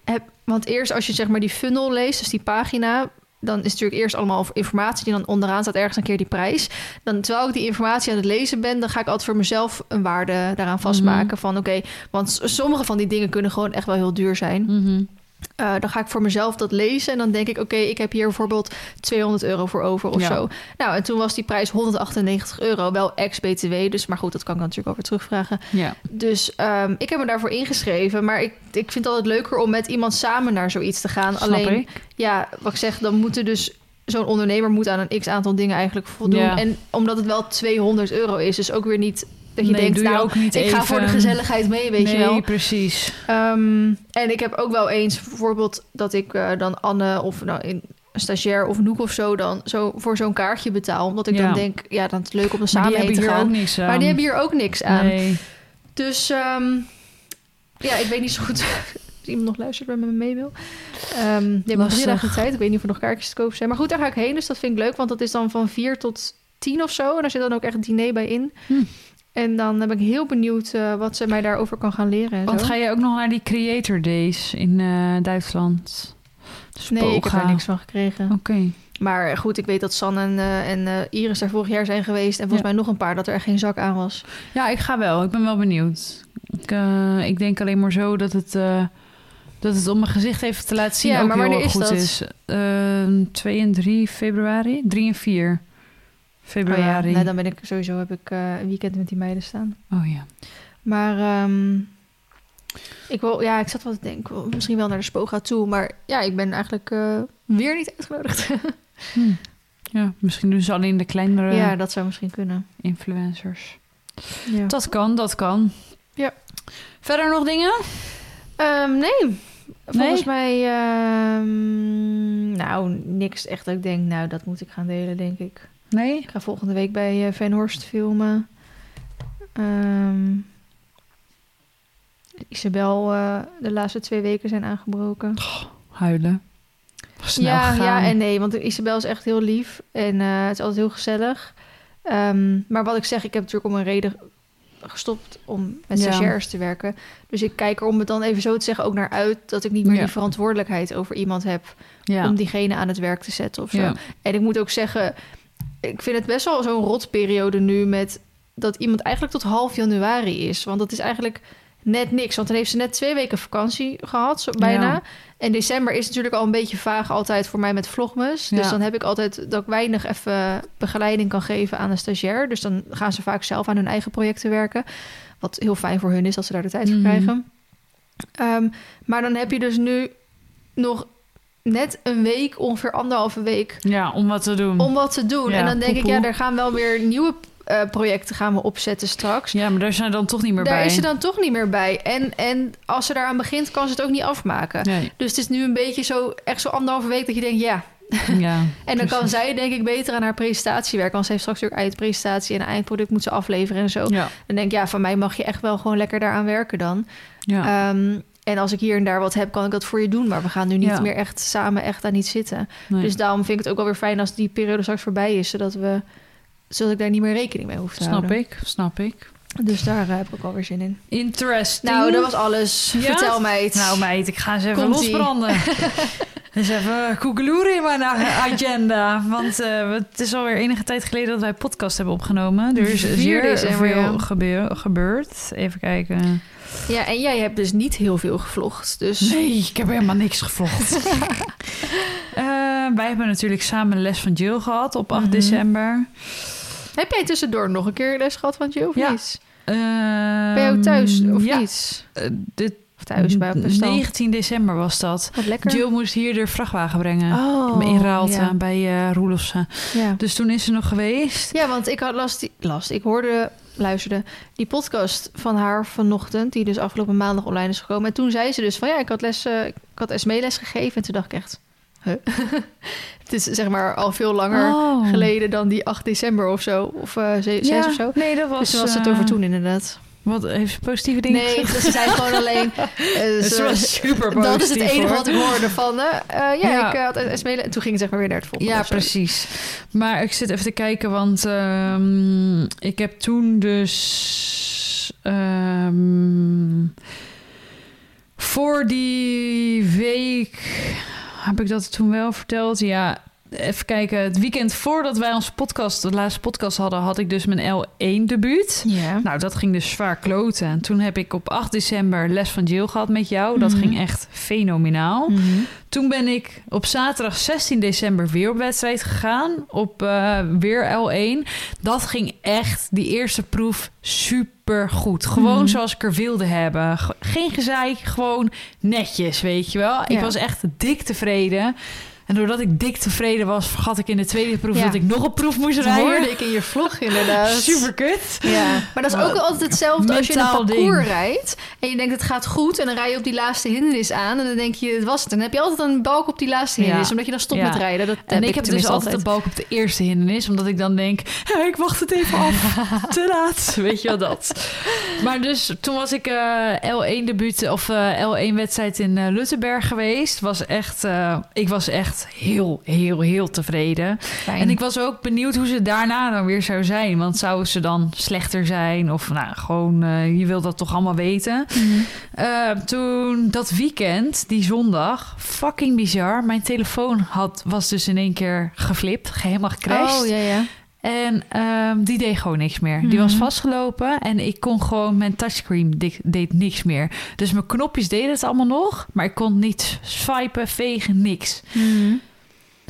heb, want eerst als je zeg maar die funnel leest, dus die pagina, dan is natuurlijk eerst allemaal informatie die dan onderaan staat ergens een keer die prijs. Dan terwijl ik die informatie aan het lezen ben, dan ga ik altijd voor mezelf een waarde daaraan vastmaken Mhm. van oké, want sommige van die dingen kunnen gewoon echt wel heel duur zijn. Mhm. Eh, dan ga ik voor mezelf dat lezen en dan denk ik, oké, ik heb hier bijvoorbeeld 200 euro voor over of Ja. zo. Nou, en toen was die prijs 198 euro, wel ex-BTW, dus maar goed, dat kan ik natuurlijk over terugvragen. Ja. Dus ehm, ik heb me daarvoor ingeschreven, maar ik, ik vind het altijd leuker om met iemand samen naar zoiets te gaan. Snap Alleen, ik. ja, wat ik zeg, dan moeten dus zo'n ondernemer moet aan een x aantal dingen eigenlijk voldoen. Ja. En omdat het wel 200 euro is, dus ook weer niet dat je Nee, denkt, doe je nou, ook niet ik ga voor de gezelligheid mee, weet nee, je wel. precies. Ehm, en ik heb ook wel eens bijvoorbeeld dat ik eh, dan Anne of nou, in, een stagiair of Noek of zo dan zo voor zo'n kaartje betaal. Omdat ik Ja. dan denk, ja, dan is het leuk om er samen heen te hier gaan. ook niks aan. Maar die hebben hier ook niks aan. Nee. Dus ehm, ja, ik weet niet zo goed of iemand nog luistert bij me mee wil. Ehm die hebben drie dagen tijd. Ik weet niet of er nog kaartjes te koop zijn. Maar goed, daar ga ik heen. Dus dat vind ik leuk. Want dat is dan van vier tot tien of zo. En daar zit dan ook echt een diner bij in. Hm. En dan ben ik heel benieuwd eh, wat ze mij daarover kan gaan leren. En Want ga je ook nog naar die Creator Days in eh, Duitsland? Nee, ik heb daar niks van gekregen. Oké. Maar goed, ik weet dat San en, eh, en eh, Iris daar vorig jaar zijn geweest. En volgens Ja. mij nog een paar dat er echt geen zak aan was. Ja, ik ga wel. Ik ben wel benieuwd. Ik, eh, ik denk alleen maar zo dat het, eh, dat het om mijn gezicht even te laten zien Ja, ook maar heel wanneer erg is goed dat? is. Ehm 2 en 3 februari? 3 en 4 Oh ja, februari. nou, dan ben ik sowieso heb ik eh, een weekend met die meiden staan. Oh ja. Maar ehm, ik wil, ja, ik zat wel te denken, wel- misschien wel naar de Spoga toe. Maar ja, ik ben eigenlijk eh, weer niet uitgenodigd. Hm. Ja, misschien doen ze alleen de kleinere ja, dat zou misschien kunnen. influencers. Ja. Dat kan, dat kan. Ja. Verder nog dingen? Ehm, nee, Volgens mij, ehm, nou, niks echt dat ik denk, nou, dat moet ik gaan delen, denk ik. Nee? Ik ga volgende week bij eh, Van Horst filmen. Ehm, Isabel, eh, de laatste twee weken zijn aangebroken. Huilen. Snel ja, gegaan. ja en nee, want Isabel is echt heel lief en eh, het is altijd heel gezellig. Ehm, maar wat ik zeg, ik heb natuurlijk om een reden gestopt om met Ja. stagiairs te werken. Dus ik kijk er om het dan even zo te zeggen ook naar uit dat ik niet meer Ja. die verantwoordelijkheid over iemand heb ja. om diegene aan het werk te zetten of zo. En ik moet ook zeggen, ik vind het best wel zo'n rotperiode nu met dat iemand eigenlijk tot half januari is. Want dat is eigenlijk net niks. Want dan heeft ze net twee weken vakantie gehad, zo bijna. Ja. En december is natuurlijk al een beetje vaag altijd voor mij met vlogmas. Dus Ja. dan heb ik altijd dat ik weinig even begeleiding kan geven aan een stagiair. Dus dan gaan ze vaak zelf aan hun eigen projecten werken. Wat heel fijn voor hun is, dat ze daar de tijd voor Mhm. krijgen. Ehm, maar dan heb je dus nu nog net een week, ongeveer anderhalve week, ja, om wat te doen. om wat te doen. Ja, en dan denk ik, ja, er gaan wel weer nieuwe eh, projecten gaan we opzetten straks. Ja, maar daar zijn dan toch niet meer Daar bij. is ze dan toch niet meer bij. En, en als ze daaraan begint, kan ze het ook niet afmaken. Nee. Dus het is nu een beetje zo, echt zo anderhalve week dat je denkt, ja. Ja, En dan kan zij denk ik beter aan haar presentatie werken. Want ze heeft straks ook eindpresentatie en eindproduct moet ze afleveren en zo. Ja, Dan denk ik, ja, van mij mag je echt wel gewoon lekker daaraan werken dan. ja. Ehm, en als ik hier en daar wat heb, kan ik dat voor je doen. Maar we gaan nu niet Ja. meer echt samen echt aan iets zitten. nee. Dus daarom vind ik het ook wel weer fijn als die periode straks voorbij is. Zodat, we, zodat ik daar niet meer rekening mee hoef te snap houden. ik, snap ik. Dus daar eh, heb ik ook alweer zin in. Interesting. Nou, dat was alles. Ja? Vertel mij het. Nou meid, ik ga ze even Komt-ie. losbranden. Dus even koekeloeren in mijn agenda. Want eh, het is alweer enige tijd geleden dat wij podcast hebben opgenomen. Er is 4 zeer veel gebeur- gebeurd. Even kijken. Ja, en jij hebt dus niet heel veel gevlogd. Dus Nee, ik heb helemaal niks gevlogd. Eh, wij hebben natuurlijk samen les van Jill gehad op 8 Mhm. december. Heb jij tussendoor nog een keer les gehad van Jill of Ja. niet? Ben je ook thuis of ja, niet? eh, dit, Of thuis bij op de stand? 19 december was dat. Wat lekker. Jill moest hier de vrachtwagen brengen. oh, in Raalte Ja. bij eh Roelofsen. Ja. Dus toen is ze nog geweest. ja, want ik had last, die, last. Ik hoorde, luisterde die podcast van haar vanochtend, die dus afgelopen maandag online is gekomen. En toen zei ze dus van ja, ik had les, eh, ik had SME les gegeven. En toen dacht ik echt? het is zeg maar al veel langer Oh. geleden dan die 8 december of zo, of eh 6 Ja, of zo. Nee, dat was. Dus was het eh, over toen inderdaad. Wat heeft ze positieve dingen Nee, dus ze zei gewoon alleen. eh, Het ze- was super positief. dat is het enige hoor. wat ik hoorde van. eh, eh, ja, Ja. ik eh, had SME. En toen ging het zeg maar weer naar het volgende. Ja, precies. Maar ik zit even te kijken, want ehm, ik heb toen dus ehm, voor die week heb ik dat toen wel verteld. Ja, even kijken. Het weekend voordat wij onze podcast, de laatste podcast hadden, had ik dus mijn L1 debuut. Ja. Nou, dat ging dus zwaar kloten. En toen heb ik op 8 december les van Jill gehad met jou. Dat Mhm. ging echt fenomenaal. Mhm. Toen ben ik op zaterdag 16 december weer op wedstrijd gegaan. Op eh, weer L1. Dat ging echt, die eerste proef, super goed. Gewoon Mhm. zoals ik er wilde hebben. Ge- Geen gezeik, gewoon netjes, weet je wel. Ik was echt dik tevreden. En doordat ik dik tevreden was, vergat ik in de tweede proef Ja. dat ik nog een proef moest Dat rijden. hoorde ik in je vlog inderdaad. Super kut. Ja, maar dat is ook altijd hetzelfde als je een mentaal parcours ding. rijdt en je denkt het gaat goed en dan rij je op die laatste hindernis aan en dan denk je het was het. En dan heb je altijd een balk op die laatste Ja. hindernis omdat je dan stopt Ja. met rijden. Dat En ik heb dus altijd de balk op de eerste hindernis, omdat ik dan denk, "Hé, ik wacht het even af, te laat, weet je wel dat. Maar dus toen was ik eh, L1 debuut of eh, L1 wedstrijd in eh Luttenberg geweest, was echt, ik was echt heel, heel, heel tevreden. Fijn. En ik was ook benieuwd hoe ze daarna dan weer zou zijn, want zou ze dan slechter zijn of nou gewoon, eh, je wil dat toch allemaal weten. Mhm. Eh, toen dat weekend, die zondag, fucking bizar. Mijn telefoon had, was dus in één keer geflipt, helemaal gecrashed. Oh ja, ja. En ehm, die deed gewoon niks meer. Die was Mhm. vastgelopen en ik kon gewoon, mijn touchscreen deed niks meer. Dus mijn knopjes deden het allemaal nog, maar ik kon niet swipen, vegen, niks.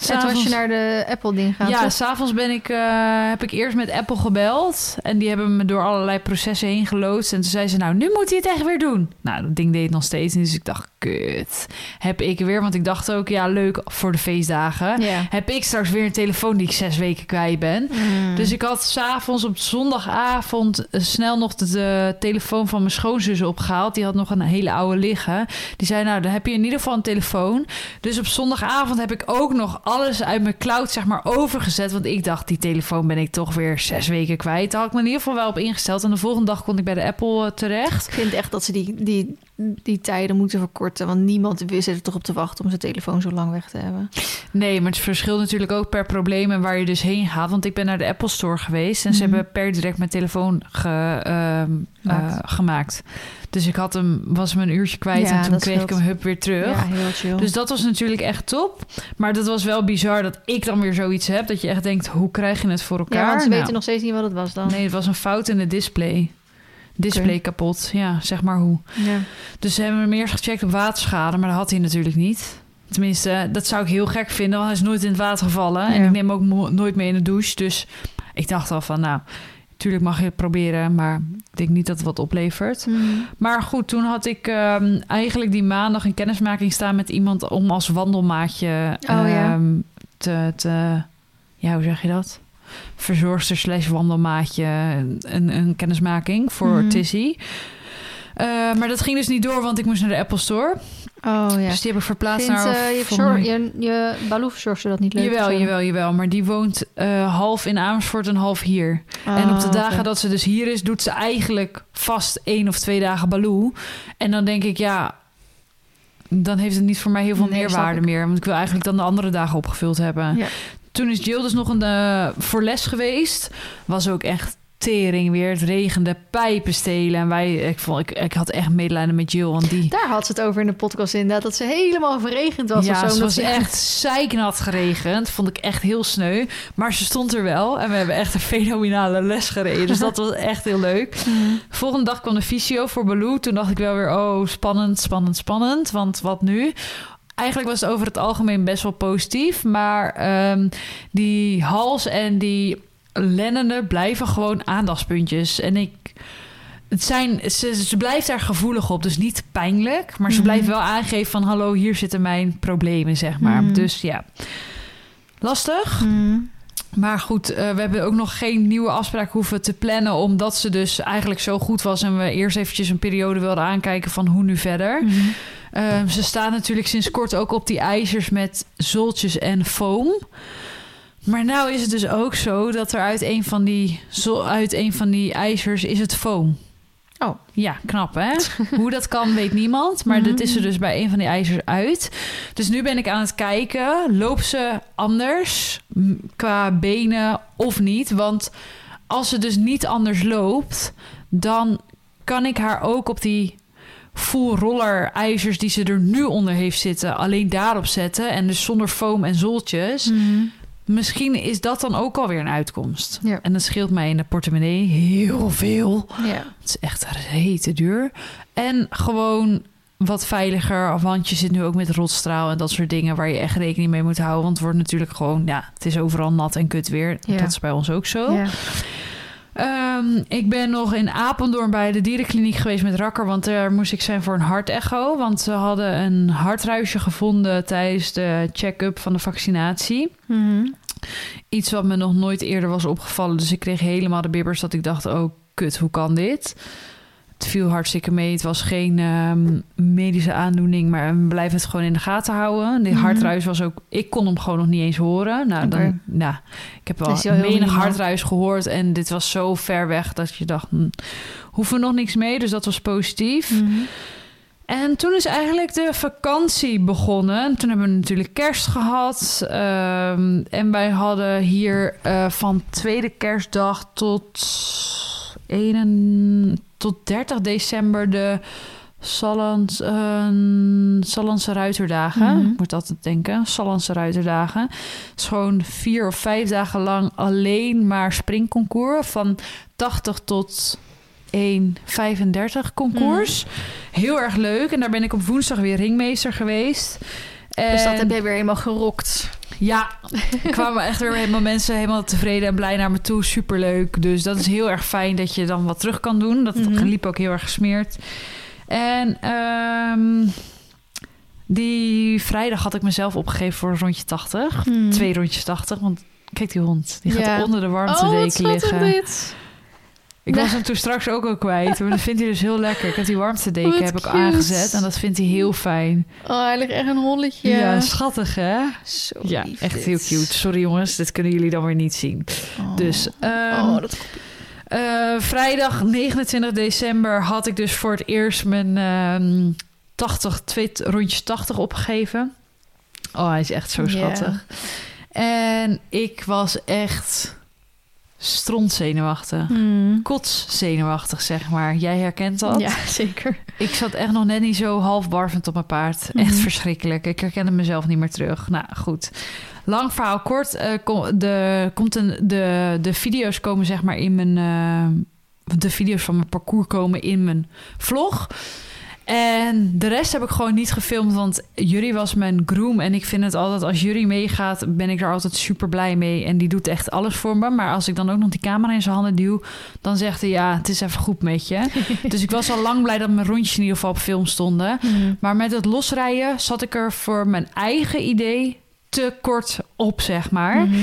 En toen was je naar de Apple-ding gegaan, Ja, s'avonds ben ik, eh, heb ik eerst met Apple gebeld. En die hebben me door allerlei processen heen geloodst. En toen zei ze, nou, nu moet hij het echt weer doen. Nou, dat ding deed het nog steeds niet. Dus ik dacht, kut. Heb ik weer, want ik dacht ook, ja, leuk voor de feestdagen. Heb ik straks weer een telefoon die ik zes weken kwijt ben. Mm. Dus ik had s'avonds op zondagavond eh, snel nog de, de telefoon van mijn schoonzus opgehaald. Die had nog een hele oude liggen. Die zei, nou, dan heb je in ieder geval een telefoon. Dus op zondagavond heb ik ook nog alles uit mijn cloud, zeg maar, overgezet. Want ik dacht, die telefoon ben ik toch weer zes weken kwijt. Daar had ik me in ieder geval wel op ingesteld. En de volgende dag kon ik bij de Apple eh, terecht. Ik vind echt dat ze die, die, die tijden moeten verkorten. Want niemand zit er toch op te wachten om zijn telefoon zo lang weg te hebben. Nee, maar het verschilt natuurlijk ook per probleem en waar je dus heen gaat. Want ik ben naar de Apple Store geweest en ze Mhm. hebben per direct mijn telefoon ge, ehm, Gemaakt. eh, gemaakt. Dus ik had hem, was hem een uurtje kwijt Ja, en toen kreeg ik hem hup weer terug. Ja, heel chill. Dus dat was natuurlijk echt top. Maar dat was wel bizar dat ik dan weer zoiets heb. Dat je echt denkt, hoe krijg je het voor elkaar? ja, want ze Nou, weten nog steeds niet wat het was dan. Nee, het was een fout in de display. Display kapot. Ja, zeg maar hoe. Ja. Dus ze hebben hem eerst gecheckt op waterschade, maar dat had hij natuurlijk niet. Tenminste, dat zou ik heel gek vinden, want hij is nooit in het water gevallen. En ik neem hem ook nooit mee in de douche. Dus ik dacht al van, nou, natuurlijk mag je het proberen, maar ik denk niet dat het wat oplevert. Mm. Maar goed, toen had ik ehm, eigenlijk die maandag een kennismaking staan met iemand om als wandelmaatje Oh, ja. ehm, te, te, ja, hoe zeg je dat? Verzorgster slash wandelmaatje, een, een kennismaking voor Mhm. Tissy. Eh, maar dat ging dus niet door, want ik moest naar de Apple Store. Oh ja. Dus die heb ik verplaatst Vindt naar... eh, je, week. je, je dat niet leuk? Jawel, zo? jawel, jawel. Maar die woont eh, half in Amersfoort en half hier. en op de Oh, dagen dat ze dus hier is, doet ze eigenlijk vast één of twee dagen Baloo. En dan denk ik, ja, dan heeft het niet voor mij heel veel Nee, meerwaarde meer. Want ik wil eigenlijk dan de andere dagen opgevuld hebben. Ja. Toen is Jill dus nog een, eh, voor les geweest. Was ook echt tering weer. Het regende pijpen stelen. En wij, ik, vond, ik, ik had echt medelijden met Jill. Want die, Daar had ze het over in de podcast inderdaad. Dat ze helemaal verregend was ja, of zo. omdat was ze- echt zeiknat geregend. Vond ik echt heel sneu. Maar ze stond er wel. En we hebben echt een fenomenale les gereden. Dus dat was echt heel leuk. Mm. Volgende dag kwam de fysio voor Baloo. Toen dacht ik wel weer, oh, spannend, spannend, spannend. Want wat nu? Eigenlijk was het over het algemeen best wel positief. Maar ehm, die hals en die lennenen blijven gewoon aandachtspuntjes. En ik... Het zijn, ze, ze blijft daar gevoelig op, dus niet pijnlijk. Maar ze Mhm. blijft wel aangeven van... hallo, hier zitten mijn problemen, zeg maar. Mhm. Dus ja, lastig. Mm. Maar goed, eh, we hebben ook nog geen nieuwe afspraak hoeven te plannen... omdat ze dus eigenlijk zo goed was... en we eerst eventjes een periode wilden aankijken van hoe nu verder. Mhm. Ehm, ze staan natuurlijk sinds kort ook op die ijzers met zultjes en foam. Maar nou is het dus ook zo dat er uit een van die, zol- uit een van die ijzers is het foam. Oh. Ja, knap hè? Hoe dat kan weet niemand. Maar Mhm. dit is er dus bij een van die ijzers uit. Dus nu ben ik aan het kijken. Loopt ze anders qua benen of niet? Want als ze dus niet anders loopt... dan kan ik haar ook op die full roller ijzers... die ze er nu onder heeft zitten... alleen daarop zetten. En dus zonder foam en zoltjes. Mhm. Misschien is dat dan ook alweer een uitkomst. Ja. En dat scheelt mij in de portemonnee heel veel. Ja. Het is echt rete duur. En gewoon wat veiliger, want je zit nu ook met rotstraal en dat soort dingen waar je echt rekening mee moet houden. Want het wordt natuurlijk gewoon, ja, het is overal nat en kut weer. Ja. Dat is bij ons ook zo. Ja. Ehm, ik ben nog in Apeldoorn bij de dierenkliniek geweest met Rakker, want daar moest ik zijn voor een hartecho. Want ze hadden een hartruisje gevonden tijdens de check-up van de vaccinatie. Mhm. Iets wat me nog nooit eerder was opgevallen. Dus ik kreeg helemaal de bibbers dat ik dacht, oh kut, hoe kan dit? Het viel hartstikke mee. Het was geen ehm, medische aandoening, maar we blijven het gewoon in de gaten houden. Die Mhm. hartruis was ook... Ik kon hem gewoon nog niet eens horen. Nou, dan, nou ik heb wel heel menig hartruis gehoord en dit was zo ver weg dat je dacht, hm, hoeven we nog niks mee. Dus dat was positief. Mhm. En toen is eigenlijk de vakantie begonnen. En toen hebben we natuurlijk kerst gehad. Ehm, en wij hadden hier eh, van tweede kerstdag tot, 1, tot 30 december de Salans, eh, Sallandse Ruiterdagen. Mhm. Ik moet altijd denken. Sallandse Ruiterdagen. Het is gewoon vier of vijf dagen lang alleen maar springconcours. Van 80 tot 1,35 concours. Heel erg leuk. En daar ben ik op woensdag weer ringmeester geweest. En Dus dat heb jij weer eenmaal gerokt. Ja, er kwamen echt weer helemaal mensen helemaal tevreden en blij naar me toe. Superleuk. Dus dat is heel erg fijn dat je dan wat terug kan doen. Dat Mhm. liep ook heel erg gesmeerd. En ehm, die vrijdag had ik mezelf opgegeven voor een rondje 80. Hmm. Twee rondjes 80. Want kijk die hond. Die gaat Ja. onder de Oh, warmtedeken schattig liggen. Ik was hem toen straks ook al kwijt. Maar dat vindt hij dus heel lekker. Ik heb die warmtedeken Wat heb ik aangezet. En dat vindt hij heel fijn. Oh, hij ligt echt een holletje. Ja, schattig hè? Zo Ja, lief echt dit. heel cute. Sorry jongens, dit kunnen jullie dan weer niet zien. Oh. Dus ehm, oh, dat eh, vrijdag 29 december had ik dus voor het eerst mijn ehm 80, twee t- rondjes 80 opgegeven. Oh, hij is echt zo schattig. En ik was echt strontzenuwachtig. Hmm. Kotszenuwachtig, zeg maar. Jij herkent dat? Ja, zeker. Ik zat echt nog net niet zo half barvend op mijn paard. Echt Mhm. verschrikkelijk. Ik herkende mezelf niet meer terug. Nou, goed. Lang verhaal kort. eh, kom- de, komt een, de, de video's komen zeg maar in mijn... eh, de video's van mijn parcours komen in mijn vlog. En de rest heb ik gewoon niet gefilmd, want Jury was mijn groom. En ik vind het altijd, als Jury meegaat, ben ik er altijd super blij mee. En die doet echt alles voor me. Maar als ik dan ook nog die camera in zijn handen duw, dan zegt hij, ja, het is even goed met je. dus ik was al lang blij dat mijn rondjes in ieder geval op film stonden. Hmm. Maar met het losrijden zat ik er voor mijn eigen idee te kort op, zeg maar. Mhm.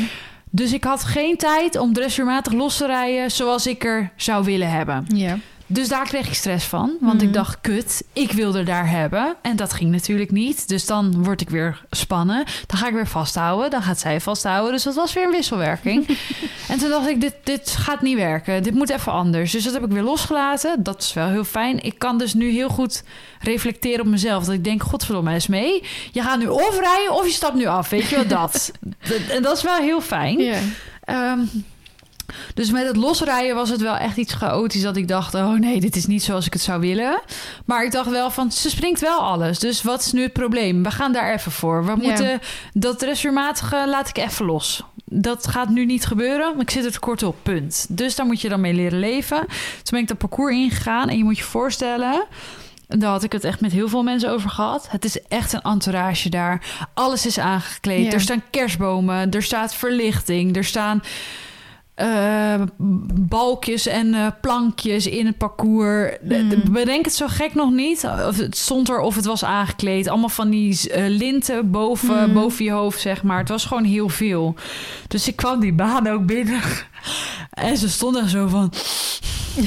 Dus ik had geen tijd om dressuurmatig los te rijden zoals ik er zou willen hebben. Ja. Dus daar kreeg ik stress van. Want Mhm. ik dacht, kut, ik wilde daar hebben. En dat ging natuurlijk niet. Dus dan word ik weer spannen. Dan ga ik weer vasthouden. Dan gaat zij vasthouden. Dus dat was weer een wisselwerking. en toen dacht ik, dit, dit gaat niet werken. Dit moet even anders. Dus dat heb ik weer losgelaten. Dat is wel heel fijn. Ik kan dus nu heel goed reflecteren op mezelf. Dat ik denk, godverdomme, is mee. Je gaat nu of rijden of je stapt nu af. Weet je wat dat? En dat is wel heel fijn. Ja. Ehm, dus met het losrijden was het wel echt iets chaotisch dat ik dacht: oh nee, dit is niet zoals ik het zou willen. Maar ik dacht wel van ze springt wel alles. Dus wat is nu het probleem? We gaan daar even voor. We Ja. moeten dat dressuurmatige laat ik even los. Dat gaat nu niet gebeuren. want Ik zit er te kort op, punt. Dus daar moet je dan mee leren leven. Toen ben ik dat parcours ingegaan. En je moet je voorstellen, daar had ik het echt met heel veel mensen over gehad. Het is echt een entourage daar. Alles is aangekleed. Ja. Er staan kerstbomen. Er staat verlichting. Er staan eh, balkjes en eh, plankjes in het parcours. Hmm. de- Bedenk het zo gek nog niet. Of het stond er of het was aangekleed. Allemaal van die eh, linten boven, Hmm. boven je hoofd, zeg maar. Het was gewoon heel veel. Dus ik kwam die baan ook binnen. En ze stonden zo van...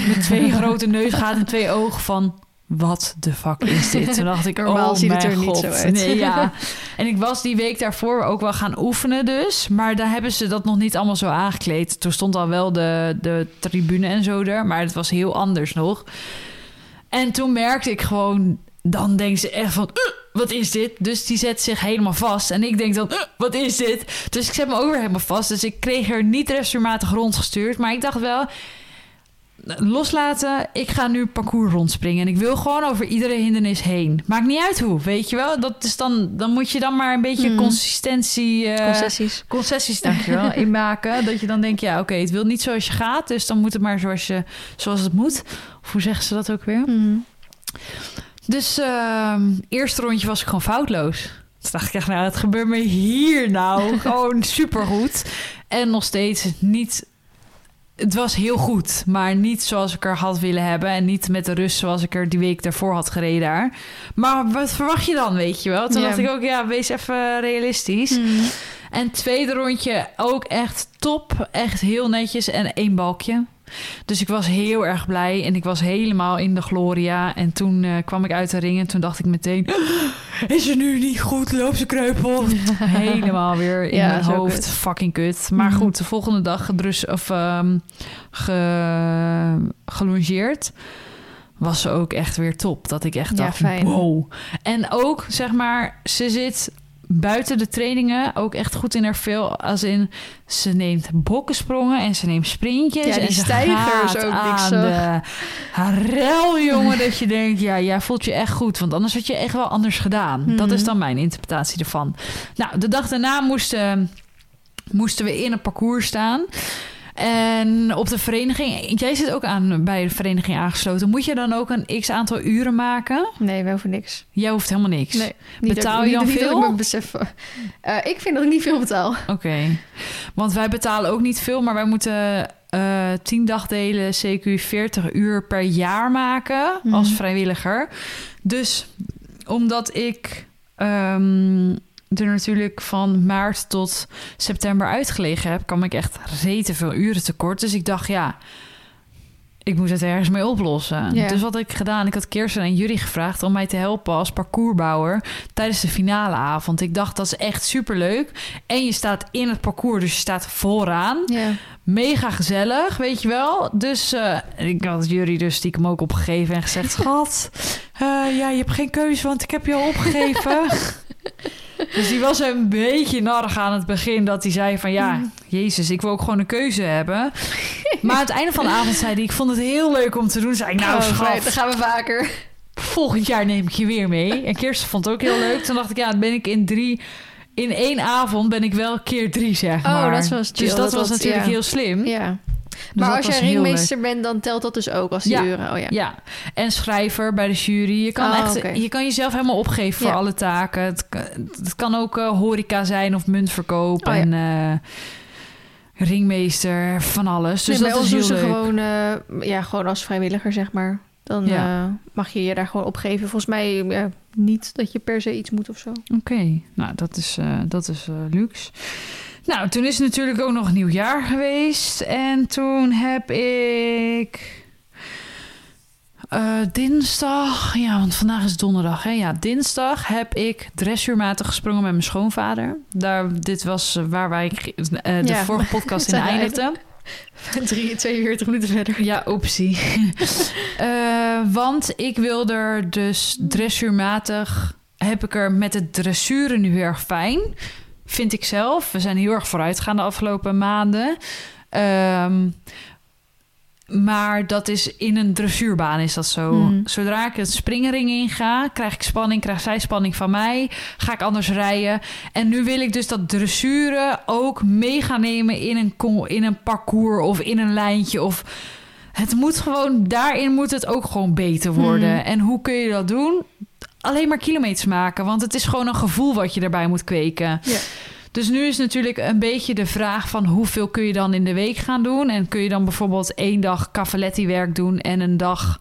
Met twee grote neusgaten en twee ogen van... Wat de fuck is dit? Toen dacht ik, Normaal oh ziet het mijn er niet God. zo uit. Nee, ja. En ik was die week daarvoor ook wel gaan oefenen dus. Maar daar hebben ze dat nog niet allemaal zo aangekleed. Toen stond al wel de, de tribune en zo er. Maar het was heel anders nog. En toen merkte ik gewoon... Dan denken ze echt van... "Uh, wat is dit? Dus die zet zich helemaal vast. En ik denk dan, "Uh, wat is dit? Dus ik zet me ook weer helemaal vast. Dus ik kreeg er niet dressuurmatig rondgestuurd. Maar ik dacht wel, loslaten. Ik ga nu parcours rondspringen. En ik wil gewoon over iedere hindernis heen. Maakt niet uit hoe, weet je wel? Dat is dan, dan moet je dan maar een beetje Hmm. consistentie... eh, Concessies. concessies, dankjewel, inmaken. Dat je dan denkt, ja, oké, het wil niet zoals je gaat. Dus dan moet het maar zoals, je, zoals het moet. Of hoe zeggen ze dat ook weer? Hmm. Dus ehm eerste rondje was ik gewoon foutloos. Toen dacht ik echt, nou, het gebeurt me hier nou. gewoon supergoed. En nog steeds niet... Het was heel goed, maar niet zoals ik er had willen hebben. En niet met de rust zoals ik er die week daarvoor had gereden daar. Maar wat verwacht je dan, weet je wel? Toen dacht ik ook, ja, wees even realistisch. Hmm. En tweede rondje ook echt top. Echt heel netjes en één balkje. Dus ik was heel erg blij en ik was helemaal in de gloria. En toen eh, kwam ik uit de ring en toen dacht ik meteen... Is het nu niet goed? Loop ze kreupel. helemaal weer in Ja, mijn hoofd. kut. Fucking kut. Maar Mhm. goed, de volgende dag gedrus, of, ge, gelongeerd was ze ook echt weer top. Dat ik echt Ja, dacht, fijn. wow. En ook, zeg maar, ze zit buiten de trainingen ook echt goed in haar veel. Als in, ze neemt bokkensprongen en ze neemt sprintjes. Ja, die en stijgers ook, aan de rel, jongen. dat je denkt, ja, jij voelt je echt goed. Want anders had je echt wel anders gedaan. Dat Mhm. is dan mijn interpretatie ervan. Nou, de dag daarna moesten, moesten we in een parcours staan. En op de vereniging, jij zit ook aan bij de vereniging aangesloten. Moet je dan ook een x aantal uren maken? Nee, wij hoeven niks. Jij hoeft helemaal niks. Nee, niet Betaal je dan niet, niet dat veel? ik me besef. Eh, ik vind dat ik niet veel betaal. Oké. Want wij betalen ook niet veel, maar wij moeten eh 10 dagdelen CQ 40 uur per jaar maken Mhm. als vrijwilliger. Dus omdat ik ehm, er natuurlijk van maart tot september uitgelegen heb, kwam ik echt rete veel uren tekort. Dus ik dacht, ja, ik moet het ergens mee oplossen. Ja. Dus wat had ik gedaan? Ik had Kirsten en Jury gevraagd om mij te helpen als parcoursbouwer tijdens de finale avond. Ik dacht, dat is echt superleuk. En je staat in het parcours, dus je staat vooraan. Ja. Mega gezellig, weet je wel. Dus eh, ik had Jury dus stiekem ook opgegeven en gezegd... Schat, eh, ja, je hebt geen keuze, want ik heb je al opgegeven. dus die was een beetje narrig aan het begin... dat hij zei van ja, jezus, ik wil ook gewoon een keuze hebben. Maar aan het einde van de avond zei hij... ik vond het heel leuk om te doen. Zei ik, nou Oh, schat, dan gaan we vaker. volgend jaar neem ik je weer mee. En Kirsten vond het ook heel leuk. Toen dacht ik, ja, dan ben ik in drie... In één avond ben ik wel keer drie, zeg Oh, maar. dat was chill. Dus dat, Dat was was- natuurlijk ja. heel slim. Ja. Dus maar als jij ringmeester bent, dan telt dat dus ook als die Ja. uren. Oh ja. Ja, en schrijver bij de jury. Je kan, Oh, echt, je kan jezelf helemaal opgeven voor Ja. alle taken. Het, kan- het kan ook eh, horeca zijn of muntverkoop Oh, en eh, ringmeester, van alles. Dus Nee, dat is heel doen ze leuk. gewoon, eh, ja, gewoon als vrijwilliger, zeg maar. Dan Ja. mag je je daar gewoon opgeven. Volgens mij niet dat je per se iets moet of zo. Oké, nou dat is, dat is luxe. Nou, toen is natuurlijk ook nog nieuwjaar geweest. En toen heb ik eh, dinsdag, ja, want vandaag is donderdag. Hè? Ja, dinsdag heb ik dressuurmatig gesprongen met mijn schoonvader. Daar, dit was waar wij eh, de Ja, vorige podcast in eindigden. 3, 42 minuten verder. Ja, optie. Eh, want ik wil er dus dressuurmatig... heb ik er met het dressuren nu heel erg fijn. Vind ik zelf. We zijn heel erg vooruit gegaan de afgelopen maanden. Ehm, maar dat is in een dressuurbaan is dat zo. Mhm. Zodra ik het springring in ga, krijg ik spanning, krijg zij spanning van mij. Ga ik anders rijden. En nu wil ik dus dat dressuren ook mee gaan nemen in een, in een parcours of in een lijntje. Of het moet gewoon, daarin moet het ook gewoon beter worden. Mhm. En hoe kun je dat doen? Alleen maar kilometers maken, want het is gewoon een gevoel wat je erbij moet kweken. Ja. Dus nu is natuurlijk een beetje de vraag van hoeveel kun je dan in de week gaan doen? En kun je dan bijvoorbeeld één dag cavaletti werk doen en een dag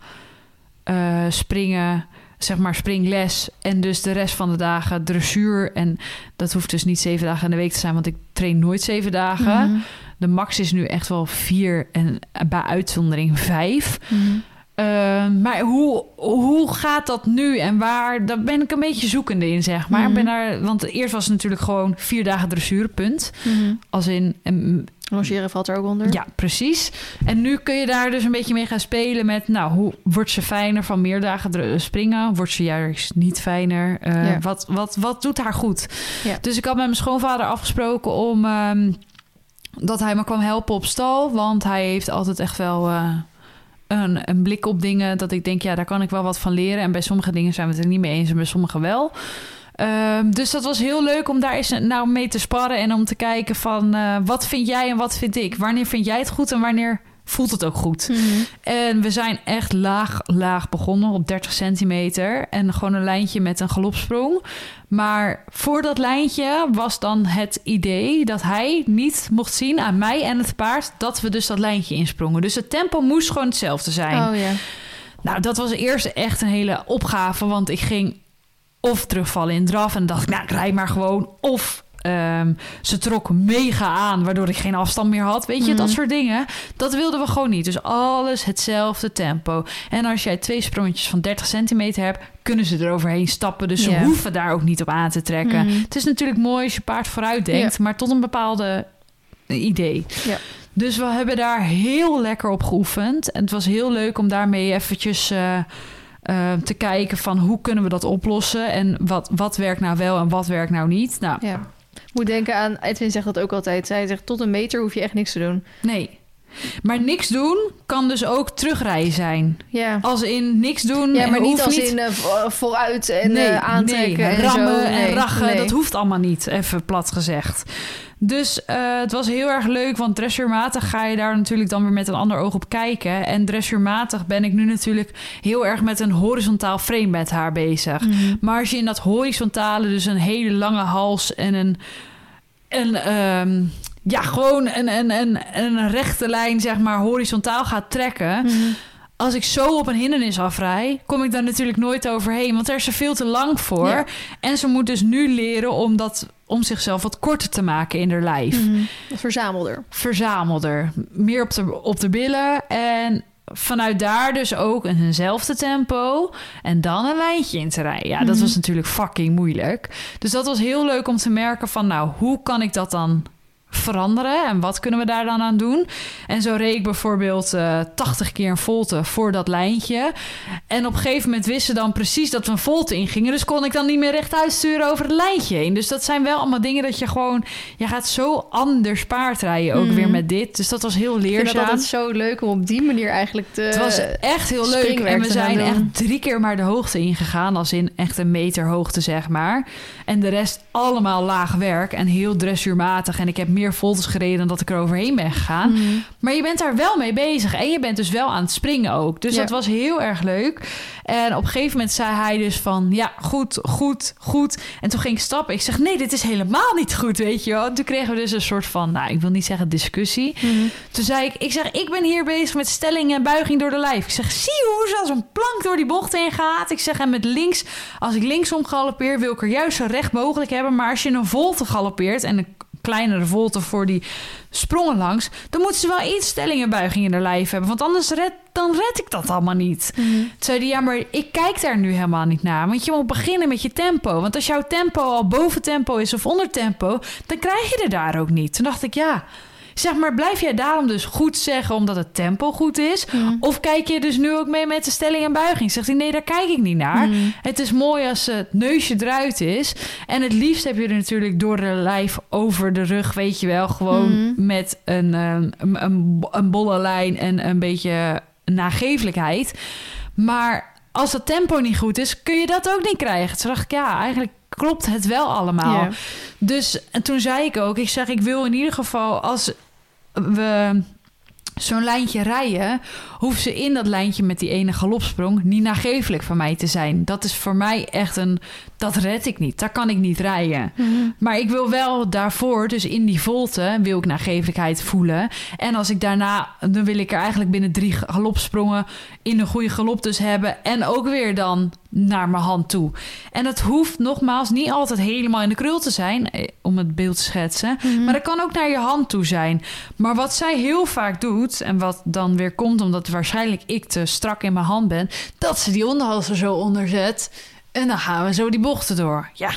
eh, springen, zeg maar springles. En dus de rest van de dagen dressuur. En dat hoeft dus niet zeven dagen in de week te zijn, want ik train nooit zeven dagen. Mhm. De max is nu echt wel vier en bij uitzondering vijf. Mhm. Uh, maar hoe, hoe gaat dat nu en waar? Daar ben ik een beetje zoekende in, zeg maar. Mhm. Ben daar, want eerst was het natuurlijk gewoon vier dagen dressuur, punt. Mhm. Als in, Logeren valt er ook onder. ja, precies. En nu kun je daar dus een beetje mee gaan spelen met... nou, hoe wordt ze fijner van meer dagen springen? Wordt ze juist niet fijner? Uh, Ja. wat, wat, wat doet haar goed? Ja. Dus ik had met mijn schoonvader afgesproken om... ehm, dat hij me kwam helpen op stal. Want hij heeft altijd echt wel... eh, een, een blik op dingen dat ik denk, ja, daar kan ik wel wat van leren. En bij sommige dingen zijn we het er niet mee eens en bij sommige wel. Ehm, dus dat was heel leuk om daar eens nou mee te sparren en om te kijken van eh, wat vind jij en wat vind ik? Wanneer vind jij het goed en wanneer voelt het ook goed? Mhm. En we zijn echt laag, laag begonnen op 30 centimeter en gewoon een lijntje met een galopsprong. Maar voor dat lijntje was dan het idee dat hij niet mocht zien aan mij en het paard dat we dus dat lijntje insprongen. Dus het tempo moest gewoon hetzelfde zijn. Oh ja. Nou, dat was eerst echt een hele opgave, want ik ging of terugvallen in draf en dacht ik, nou, ik rijd maar gewoon. Of ehm, ze trok mega aan, waardoor ik geen afstand meer had. Weet je, Mhm. dat soort dingen. Dat wilden we gewoon niet. Dus alles hetzelfde tempo. En als jij twee sprongetjes van 30 centimeter hebt, kunnen ze eroverheen stappen. Dus ze hoeven daar ook niet op aan te trekken. Mhm. Het is natuurlijk mooi als je paard vooruit denkt, maar tot een bepaalde idee. Ja. Dus we hebben daar heel lekker op geoefend. En het was heel leuk om daarmee eventjes eh, eh, te kijken van hoe kunnen we dat oplossen en wat, wat werkt nou wel en wat werkt nou niet. Nou, ja. Moet denken aan, Edwin zegt dat ook altijd. Zij zegt, tot een meter hoef je echt niks te doen. nee. Maar niks doen kan dus ook terugrijden zijn. Ja. Als in niks doen. Ja, maar niet als in eh, vo- vooruit en eh, aantrekken nee, en rammen zo. en Nee, rachen, nee. dat hoeft allemaal niet, even plat gezegd. Dus eh, het was heel erg leuk, want dressuurmatig ga je daar natuurlijk dan weer met een ander oog op kijken. En dressuurmatig ben ik nu natuurlijk heel erg met een horizontaal frame met haar bezig. Mhm. Maar als je in dat horizontale, dus een hele lange hals en een, een ehm, ja, gewoon een, een, een, een rechte lijn, zeg maar, horizontaal gaat trekken. Mhm. Als ik zo op een hindernis afrij, kom ik daar natuurlijk nooit overheen. Want daar is ze veel te lang voor. Ja. En ze moet dus nu leren om, dat, om zichzelf wat korter te maken in haar lijf. Mhm. Verzamelder. Verzamelder. Meer op de, op de billen. En vanuit daar dus ook in eenzelfde tempo. En dan een lijntje in te rijden. Ja, dat Mhm. was natuurlijk fucking moeilijk. Dus dat was heel leuk om te merken van... nou, hoe kan ik dat dan veranderen en wat kunnen we daar dan aan doen? En zo reed ik bijvoorbeeld eh 80 keer een volte voor dat lijntje. En op een gegeven moment wisten dan precies dat we een volte ingingen. Dus kon ik dan niet meer rechtuit sturen over het lijntje heen. Dus dat zijn wel allemaal dingen dat je gewoon... Je gaat zo anders paardrijden ook Mhm. weer met dit. Dus dat was heel Ik vind leerzaam. dat altijd zo leuk om op die manier eigenlijk te... Het was echt heel leuk. En we zijn echt drie keer maar de hoogte ingegaan. Als in echt een meter hoogte, zeg maar. En de rest allemaal laag werk. En heel dressuurmatig. En ik heb meer voltes gereden dan dat ik er overheen ben gegaan. Mhm. Maar je bent daar wel mee bezig. En je bent dus wel aan het springen ook. Dus Ja. dat was heel erg leuk. En op een gegeven moment zei hij dus van... Ja, goed, goed, goed. En toen ging ik stappen. Ik zeg, nee, dit is helemaal niet goed, weet je wel. Toen kregen we dus een soort van... Nou, ik wil niet zeggen discussie. Mhm. Toen zei ik, ik zeg, ik ben hier bezig met stelling en buiging door de lijf. Ik zeg, zie je hoe ze als een plank door die bocht heen gaat? Ik zeg, en met links, als ik linksom galoppeer, wil ik er juist zo recht mogelijk hebben. Maar als je een volte galoppeert en een kleinere volte voor die sprongen langs, dan moeten ze wel iets stelling en buiging in de lijf hebben. Want anders red, dan red ik dat allemaal niet. Toen zei hij, ja, maar ik kijk daar nu helemaal niet naar. Want je moet beginnen met je tempo. Want als jouw tempo al boven tempo is of onder tempo, dan krijg je er daar ook niet. Toen dacht ik, ja, zeg maar, blijf jij daarom dus goed zeggen omdat het tempo goed is? Mhm. Of kijk je dus nu ook mee met de stelling en buiging? Zegt hij, nee, daar kijk ik niet naar. Mhm. Het is mooi als het neusje eruit is. En het liefst heb je er natuurlijk door de lijf over de rug, weet je wel. Gewoon Mhm. met een, ehm, een, een, een bolle lijn en een beetje nagevelijkheid. Maar als dat tempo niet goed is, kun je dat ook niet krijgen. Toen dacht ik, ja, eigenlijk klopt het wel allemaal. Dus en toen zei ik ook, ik zeg, ik wil in ieder geval als we zo'n lijntje rijden, hoeft ze in dat lijntje met die ene galopsprong niet nagevelijk van mij te zijn. Dat is voor mij echt een, dat red ik niet. Daar kan ik niet rijden. Mhm. Maar ik wil wel daarvoor, dus in die volte, wil ik nagevelijkheid voelen. En als ik daarna, dan wil ik er eigenlijk binnen drie galopsprongen in een goede galop dus hebben. En ook weer dan naar mijn hand toe. En dat hoeft nogmaals niet altijd helemaal in de krul te zijn, eh, om het beeld te schetsen. Mhm. Maar dat kan ook naar je hand toe zijn. Maar wat zij heel vaak doet, en wat dan weer komt omdat waarschijnlijk ik te strak in mijn hand ben, dat ze die onderhals er zo onder zet. En dan gaan we zo die bochten door. Ja,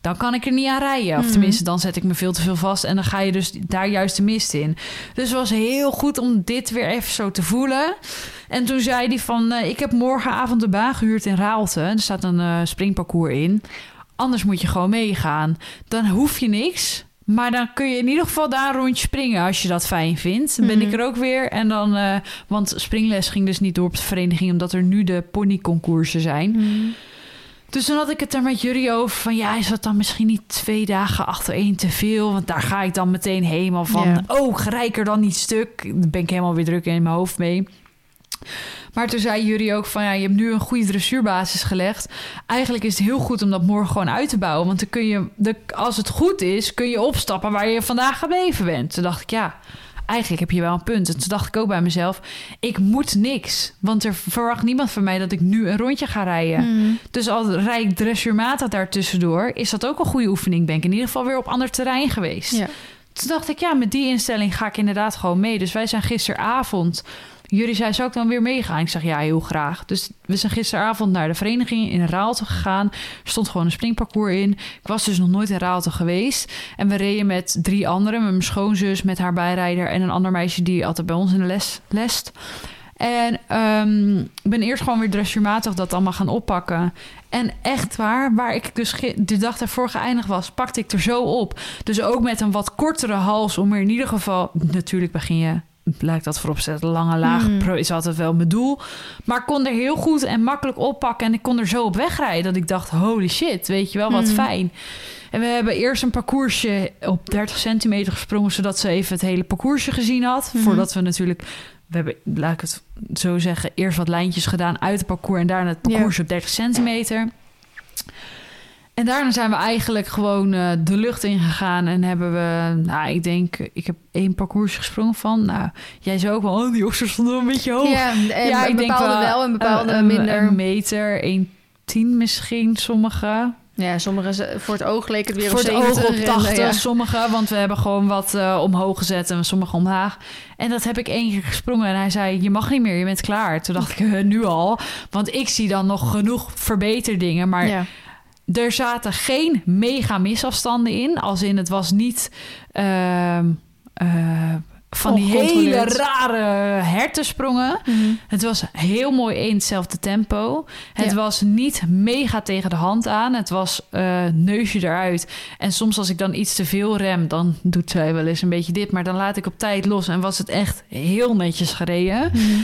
dan kan ik er niet aan rijden. Of Mhm. tenminste, dan zet ik me veel te veel vast en dan ga je dus daar juist de mist in. Dus het was heel goed om dit weer even zo te voelen. En toen zei hij van, eh, ik heb morgenavond de baan gehuurd in Raalte. Er staat een eh, springparcours in. Anders moet je gewoon meegaan. Dan hoef je niks. Maar dan kun je in ieder geval daar een rondje springen als je dat fijn vindt. Dan ben Mhm. ik er ook weer. En dan, eh, want springles ging dus niet door op de vereniging, omdat er nu de ponyconcoursen zijn. Mhm. Dus toen had ik het er met jullie over van ja, is dat dan misschien niet twee dagen achter één te veel? Want daar ga ik dan meteen helemaal van. Ja. Oh, rijk er dan niet stuk? Daar ben ik helemaal weer druk in mijn hoofd mee. Maar toen zei jullie ook van ja, je hebt nu een goede dressuurbasis gelegd. Eigenlijk is het heel goed om dat morgen gewoon uit te bouwen. Want dan kun je, de, als het goed is, kun je opstappen waar je vandaag gebleven bent. Toen dacht ik ja, eigenlijk heb je wel een punt. En toen dacht ik ook bij mezelf, ik moet niks. Want er verwacht niemand van mij dat ik nu een rondje ga rijden. Mhm. Dus al rijd ik dressuurmatig daartussendoor, is dat ook een goede oefening. Ben ik in ieder geval weer op ander terrein geweest. Ja. Toen dacht ik, ja, met die instelling ga ik inderdaad gewoon mee. Dus wij zijn gisteravond. Jullie zei, zou ik dan weer meegaan? Ik zeg, ja, heel graag. Dus we zijn gisteravond naar de vereniging in Raalte gegaan. Er stond gewoon een springparcours in. Ik was dus nog nooit in Raalte geweest. En we reden met drie anderen. Met mijn schoonzus, met haar bijrijder... en een ander meisje die altijd bij ons in de les lest. En ehm, ik ben eerst gewoon weer dressuurmatig dat allemaal gaan oppakken. En echt waar, waar ik dus de dag daarvoor geëindigd was, pakte ik er zo op. Dus ook met een wat kortere hals om er in ieder geval... Natuurlijk begin je ik dat voorop zetten, lange laag pro is altijd wel mijn doel. Maar ik kon er heel goed en makkelijk oppakken en ik kon er zo op wegrijden dat ik dacht, holy shit, weet je wel, wat Mhm. fijn. En we hebben eerst een parcoursje op 30 centimeter gesprongen, zodat ze even het hele parcoursje gezien had. Mhm. Voordat we natuurlijk, we hebben, laat ik het zo zeggen, eerst wat lijntjes gedaan uit het parcours en daarna het Ja. parcours op 30 centimeter. En daarna zijn we eigenlijk gewoon eh, de lucht ingegaan en hebben we, nou, ik denk, ik heb één parcours gesprongen van. Nou, jij zei ook wel, oh, die oksels stonden een beetje hoog. Ja, en Ja, een bepaalde wel en bepaalde een, minder. Een meter, 1,10 misschien, sommige. ja, sommige voor het oog leek het weer Voor op het oog 70 op en, 80, ja. sommige. Want we hebben gewoon wat eh, omhoog gezet en sommige omlaag. En dat heb ik één keer gesprongen. En hij zei, je mag niet meer, je bent klaar. Toen dacht ik, eh, nu al. Want ik zie dan nog genoeg verbeterdingen. Maar Ja. Er zaten geen mega misafstanden in. Als in, het was niet... ehm, eh, van die hele rare hertensprongen. Mhm. Het was heel mooi in hetzelfde tempo. Het Ja. was niet mega tegen de hand aan. Het was eh, neusje eruit. En soms als ik dan iets te veel rem, dan doet zij wel eens een beetje dit. Maar dan laat ik op tijd los en was het echt heel netjes gereden. Mhm.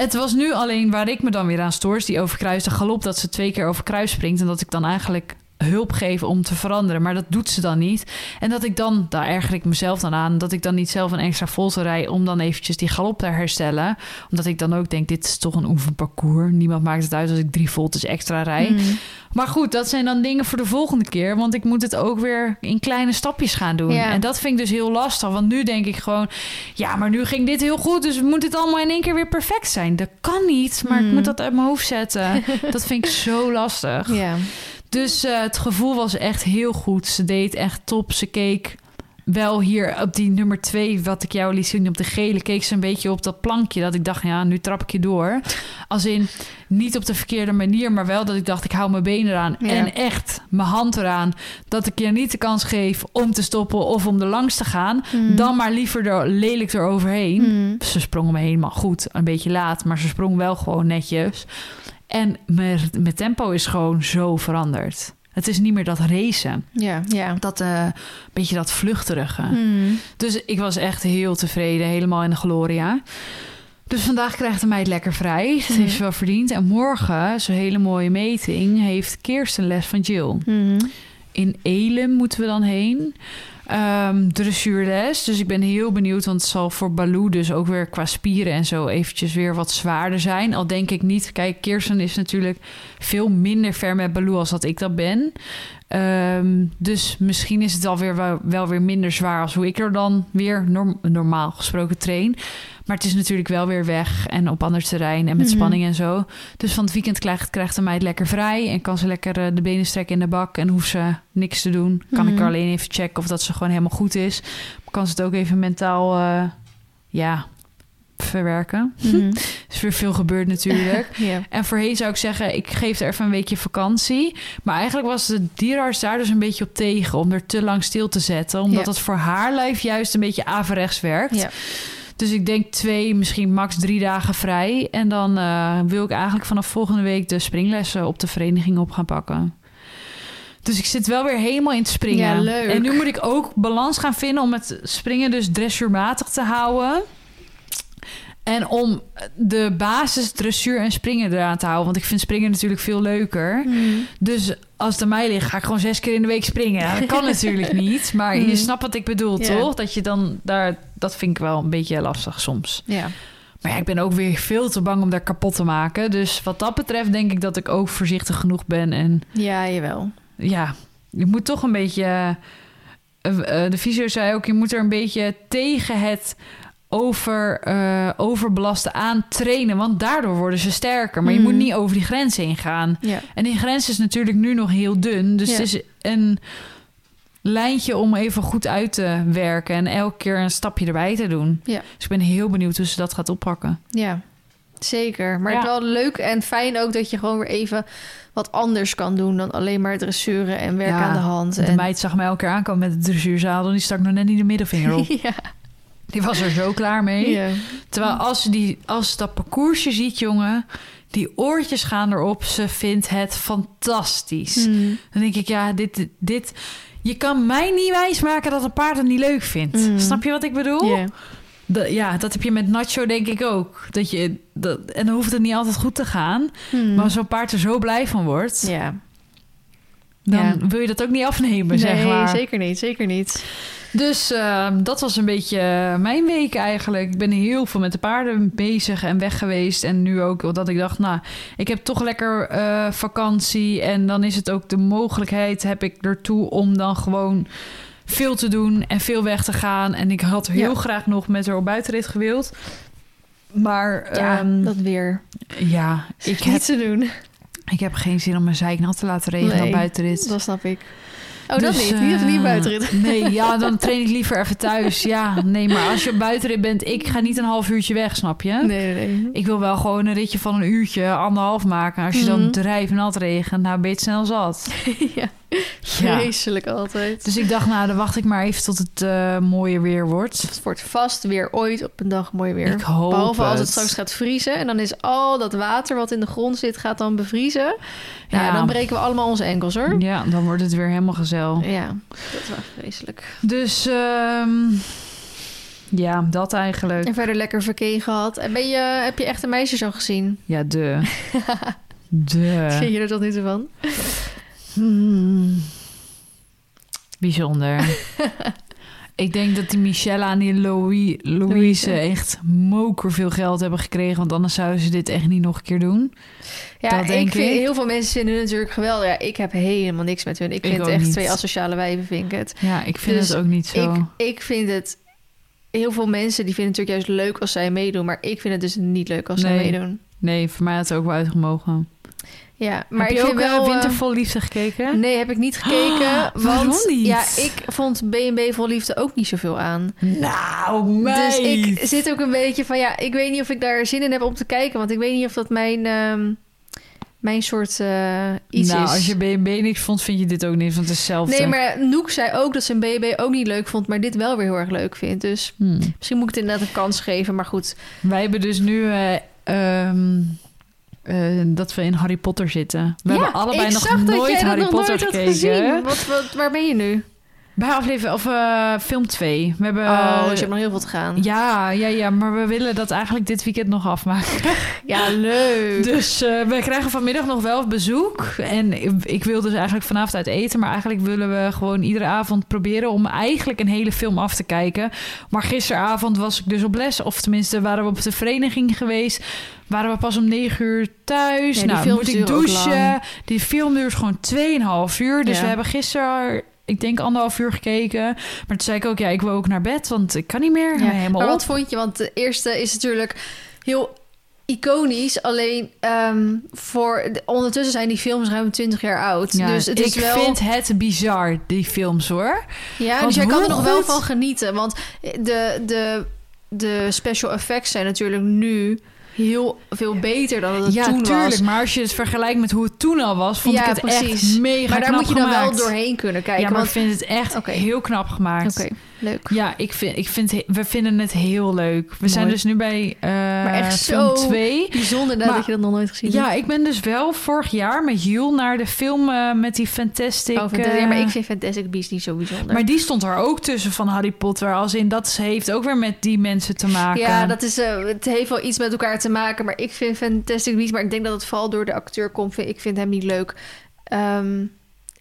Het was nu alleen waar ik me dan weer aan stoor, die overkruiste galop. Dat ze twee keer over kruis springt en dat ik dan eigenlijk hulp geef om te veranderen. Maar dat doet ze dan niet. En dat ik dan, daar erger ik mezelf dan aan, dat ik dan niet zelf een extra volte rij om dan eventjes die galop te herstellen. Omdat ik dan ook denk, dit is toch een oefenparcours. Niemand maakt het uit als ik drie voltes extra rij. Mhm. Maar goed, dat zijn dan dingen voor de volgende keer. Want ik moet het ook weer in kleine stapjes gaan doen. En dat vind ik dus heel lastig. Want nu denk ik gewoon... Ja, maar nu ging dit heel goed. Dus moet het allemaal in één keer weer perfect zijn. Dat kan niet. Maar ik Hmm. moet dat uit mijn hoofd zetten. dat vind ik zo lastig. Ja. Dus eh, het gevoel was echt heel goed. Ze deed echt top. Ze keek wel hier op die nummer twee, wat ik jou liet zien op de gele, keek ze een beetje op dat plankje. Dat ik dacht, ja, nu trap ik je door. Als in, niet op de verkeerde manier, maar wel dat ik dacht, ik hou mijn benen eraan. Ja. En echt mijn hand eraan. Dat ik je niet de kans geef om te stoppen of om er langs te gaan. Mhm. Dan maar liever er lelijk eroverheen. Mhm. Ze sprong me helemaal goed. Een beetje laat, maar ze sprong wel gewoon netjes. En mijn, tempo is gewoon zo veranderd. Het is niet meer dat racen. Ja, ja. Dat eh beetje dat vluchterige. Mhm. Dus ik was echt heel tevreden. Helemaal in de gloria. Dus vandaag krijgt de meid lekker vrij. Dat heeft ze wel verdiend. En morgen, zo'n hele mooie meting, heeft Kirsten les van Jill. Mhm. In Elim moeten we dan heen. Ehm dressuurles. Dus ik ben heel benieuwd, want het zal voor Baloo dus ook weer qua spieren en zo eventjes weer wat zwaarder zijn. Al denk ik niet. Kijk, Kirsten is natuurlijk veel minder ver met Baloo als dat ik dat ben. Ehm, dus misschien is het alweer wel, wel weer minder zwaar als hoe ik er dan weer norm- normaal gesproken train. Maar het is natuurlijk wel weer weg en op ander terrein en met Mhm. spanning en zo. Dus van het weekend krijgt, krijgt de meid lekker vrij en kan ze lekker eh, de benen strekken in de bak en hoeft ze niks te doen. Kan ik Mhm. er alleen even checken of dat ze gewoon helemaal goed is. Kan ze het ook even mentaal, eh, ja, verwerken. Er is weer veel gebeurd natuurlijk. Ja. En voorheen zou ik zeggen, ik geef er even een weekje vakantie. Maar eigenlijk was de dierenarts daar dus een beetje op tegen... om er te lang stil te zetten. Omdat het voor haar lijf juist een beetje averechts werkt. Ja. Dus ik denk twee, misschien max drie dagen vrij. En dan eh, wil ik eigenlijk vanaf volgende week... de springlessen op de vereniging op gaan pakken. Dus ik zit wel weer helemaal in het springen. Ja, leuk. En nu moet ik ook balans gaan vinden om het springen dus dressuurmatig te houden. En om de basis dressuur en springen eraan te houden. Want ik vind springen natuurlijk veel leuker. Mhm. Dus als het aan mij ligt, ga ik gewoon zes keer in de week springen. Dat kan natuurlijk niet. Maar je Mhm. snapt wat ik bedoel, toch? Dat je dan daar... Dat vind ik wel een beetje lastig soms. Ja. Maar ja, ik ben ook weer veel te bang om daar kapot te maken. Dus wat dat betreft denk ik dat ik ook voorzichtig genoeg ben. En ja, jawel. ja, je moet toch een beetje. eh, eh, de fysio zei ook, je moet er een beetje tegen het over, eh, overbelasten aan trainen. Want daardoor worden ze sterker. Maar je moet niet over die grens heen gaan. Ja. En die grens is natuurlijk nu nog heel dun. Dus Ja. het is een lijntje om even goed uit te werken. En elke keer een stapje erbij te doen. Ja. Dus ik ben heel benieuwd hoe ze dat gaat oppakken. Ja, zeker. Maar het is wel leuk en fijn ook dat je gewoon weer even wat anders kan doen dan alleen maar dressuren en werken Ja, aan de hand. De en... meid zag mij elke keer aankomen met de dressuurzadel. Die stak nog net niet de middelvinger op. ja. Die was er zo klaar mee. Terwijl als die, als dat parcoursje ziet, jongen... die oortjes gaan erop. Ze vindt het fantastisch. Mm. Dan denk ik, ja, dit, dit... Je kan mij niet wijsmaken dat een paard het niet leuk vindt. Mm. Snap je wat ik bedoel? Ja. Dat, ja, dat heb je met Nacho denk ik ook. Dat je, dat, en dan hoeft het niet altijd goed te gaan. Hmm. Maar als zo'n paard er zo blij van wordt... Ja. dan wil je dat ook niet afnemen, Nee, zeg maar. zeker niet. Zeker niet. Dus eh, dat was een beetje eh, mijn week eigenlijk. Ik ben heel veel met de paarden bezig en weg geweest. En nu ook dat ik dacht, nou, ik heb toch lekker eh, vakantie. En dan is het ook de mogelijkheid, heb ik ertoe om dan gewoon veel te doen en veel weg te gaan. En ik had heel Ja. graag nog met haar op buitenrit gewild. Maar Ja, ehm, dat weer. ja, ik Ik heb, niet te doen. ik heb geen zin om mijn zeik nat te laten regenen Nee, op buitenrit. Dat snap ik. Oh, dat Dus, niet. Niet of eh, niet buitenrit. Nee, ja, dan train ik liever even thuis. Ja, nee, maar als je op buitenrit bent, ik ga niet een half uurtje weg, snap je? Nee, nee. Ik wil wel gewoon een ritje van een uurtje, anderhalf maken. Als je dan Mhm. drijfnat regent, nou ben je het snel zat. ja. Ja. Vreselijk altijd. Dus ik dacht, nou, dan wacht ik maar even tot het eh mooie weer wordt. Het wordt vast weer ooit op een dag mooi weer. Ik hoop Behalve als het het. straks gaat vriezen. En dan is al dat water wat in de grond zit, gaat dan bevriezen. Ja, Ja. dan breken we allemaal onze enkels hoor. Ja, dan wordt het weer helemaal gezellig. Ja, dat wel vreselijk. Dus, ehm, ja, dat eigenlijk. En verder lekker verkeen gehad. En ben je, heb je echte meisjes al gezien? Ja, de. De. Vind je er tot nu toe van? Hmm. Bijzonder. ik denk dat die Michelle en die Louis, Louise Louise. echt moker veel geld hebben gekregen. Want anders zouden ze dit echt niet nog een keer doen. Ja, Dat denk ik vind, ik. heel veel mensen vinden hun natuurlijk geweldig. Ja, ik heb helemaal niks met hun. Ik Ik vind het echt niet. twee asociale wijven, vind ik het. Ja, ik vind Dus het ook niet zo. Ik, ik vind het... Heel veel mensen die vinden het natuurlijk juist leuk als zij meedoen. Maar ik vind het dus niet leuk als zij meedoen. Nee, voor mij had het ook wel uitgemogen. Ja, maar Heb je ook wel... wel eh, Winter vol Liefde gekeken? Nee, heb ik niet gekeken. want niet? ja, ik vond B&B Vol Liefde ook niet zoveel aan. Nou, meid. Dus ik zit ook een beetje van... Ja, ik weet niet of ik daar zin in heb om te kijken. Want ik weet niet of dat mijn, ehm, mijn soort eh, iets nou, is. als je B&B niks vond, vind je dit ook niet. Want het is hetzelfde. Nee, maar Noek zei ook dat ze een BB ook niet leuk vond... maar dit wel weer heel erg leuk vindt. Dus Hmm. misschien moet ik het inderdaad een kans geven. Maar goed, Wij hebben dus nu eh, ehm, eh, dat we in Harry Potter zitten. We ja, hebben allebei nog nooit Harry Potter nooit gekeken. wat, waar ben je nu? Bij aflevering of eh, film 2. We hebben. oh, dus je hebt nog heel veel te gaan. ja, ja, ja, maar we willen dat eigenlijk dit weekend nog afmaken. Ja, leuk. Dus eh, we krijgen vanmiddag nog wel bezoek. En ik, ik wil dus eigenlijk vanavond uit eten. Maar eigenlijk willen we gewoon iedere avond proberen om eigenlijk een hele film af te kijken. Maar gisteravond was ik dus op les. Of tenminste waren we op de vereniging geweest. Waren we pas om negen uur thuis. Ja, nou, moet ik douchen. Die film duurt gewoon 2,5 uur. Dus Ja. we hebben gisteren... Ik denk anderhalf uur gekeken. Maar toen zei ik ook, ja, ik wil ook naar bed, want ik kan niet meer. Ja, Helemaal maar op. wat vond je? Want de eerste is natuurlijk heel iconisch. Alleen ehm, voor de- ondertussen zijn die films ruim 20 jaar oud. Ja, dus het ik is wel. vind het bizar, die films, hoor. ja, want dus jij kan er nog wel van genieten. Want de, de, de special effects zijn natuurlijk nu heel veel beter dan het ja, toen tuurlijk. was. Maar als je het vergelijkt met hoe het toen al was, vond Ja, ik het precies. echt mega maar daar knap moet je dan gemaakt. wel doorheen kunnen kijken. Ja, maar want... ik vind het echt heel knap gemaakt. Oké, leuk. Ja, ik vind, ik vind, we vinden het heel leuk. We zijn dus nu bij echt film zo 2. Bijzonder dat, Maar- dat je dat nog nooit gezien hebt. Ja, ik ben dus wel vorig jaar met Jules naar de film eh, met die Fantastic... Oh, Fantastic- ja, eh, maar ik vind Fantastic Beasts niet zo bijzonder. maar die stond er ook tussen van Harry Potter. Als in, dat heeft ook weer met die mensen te maken. Ja, dat is, het heeft wel iets met elkaar te maken. Maar ik vind Fantastic Beasts... maar ik denk dat het vooral door de acteur komt. Ik vind hem niet leuk. Ehm,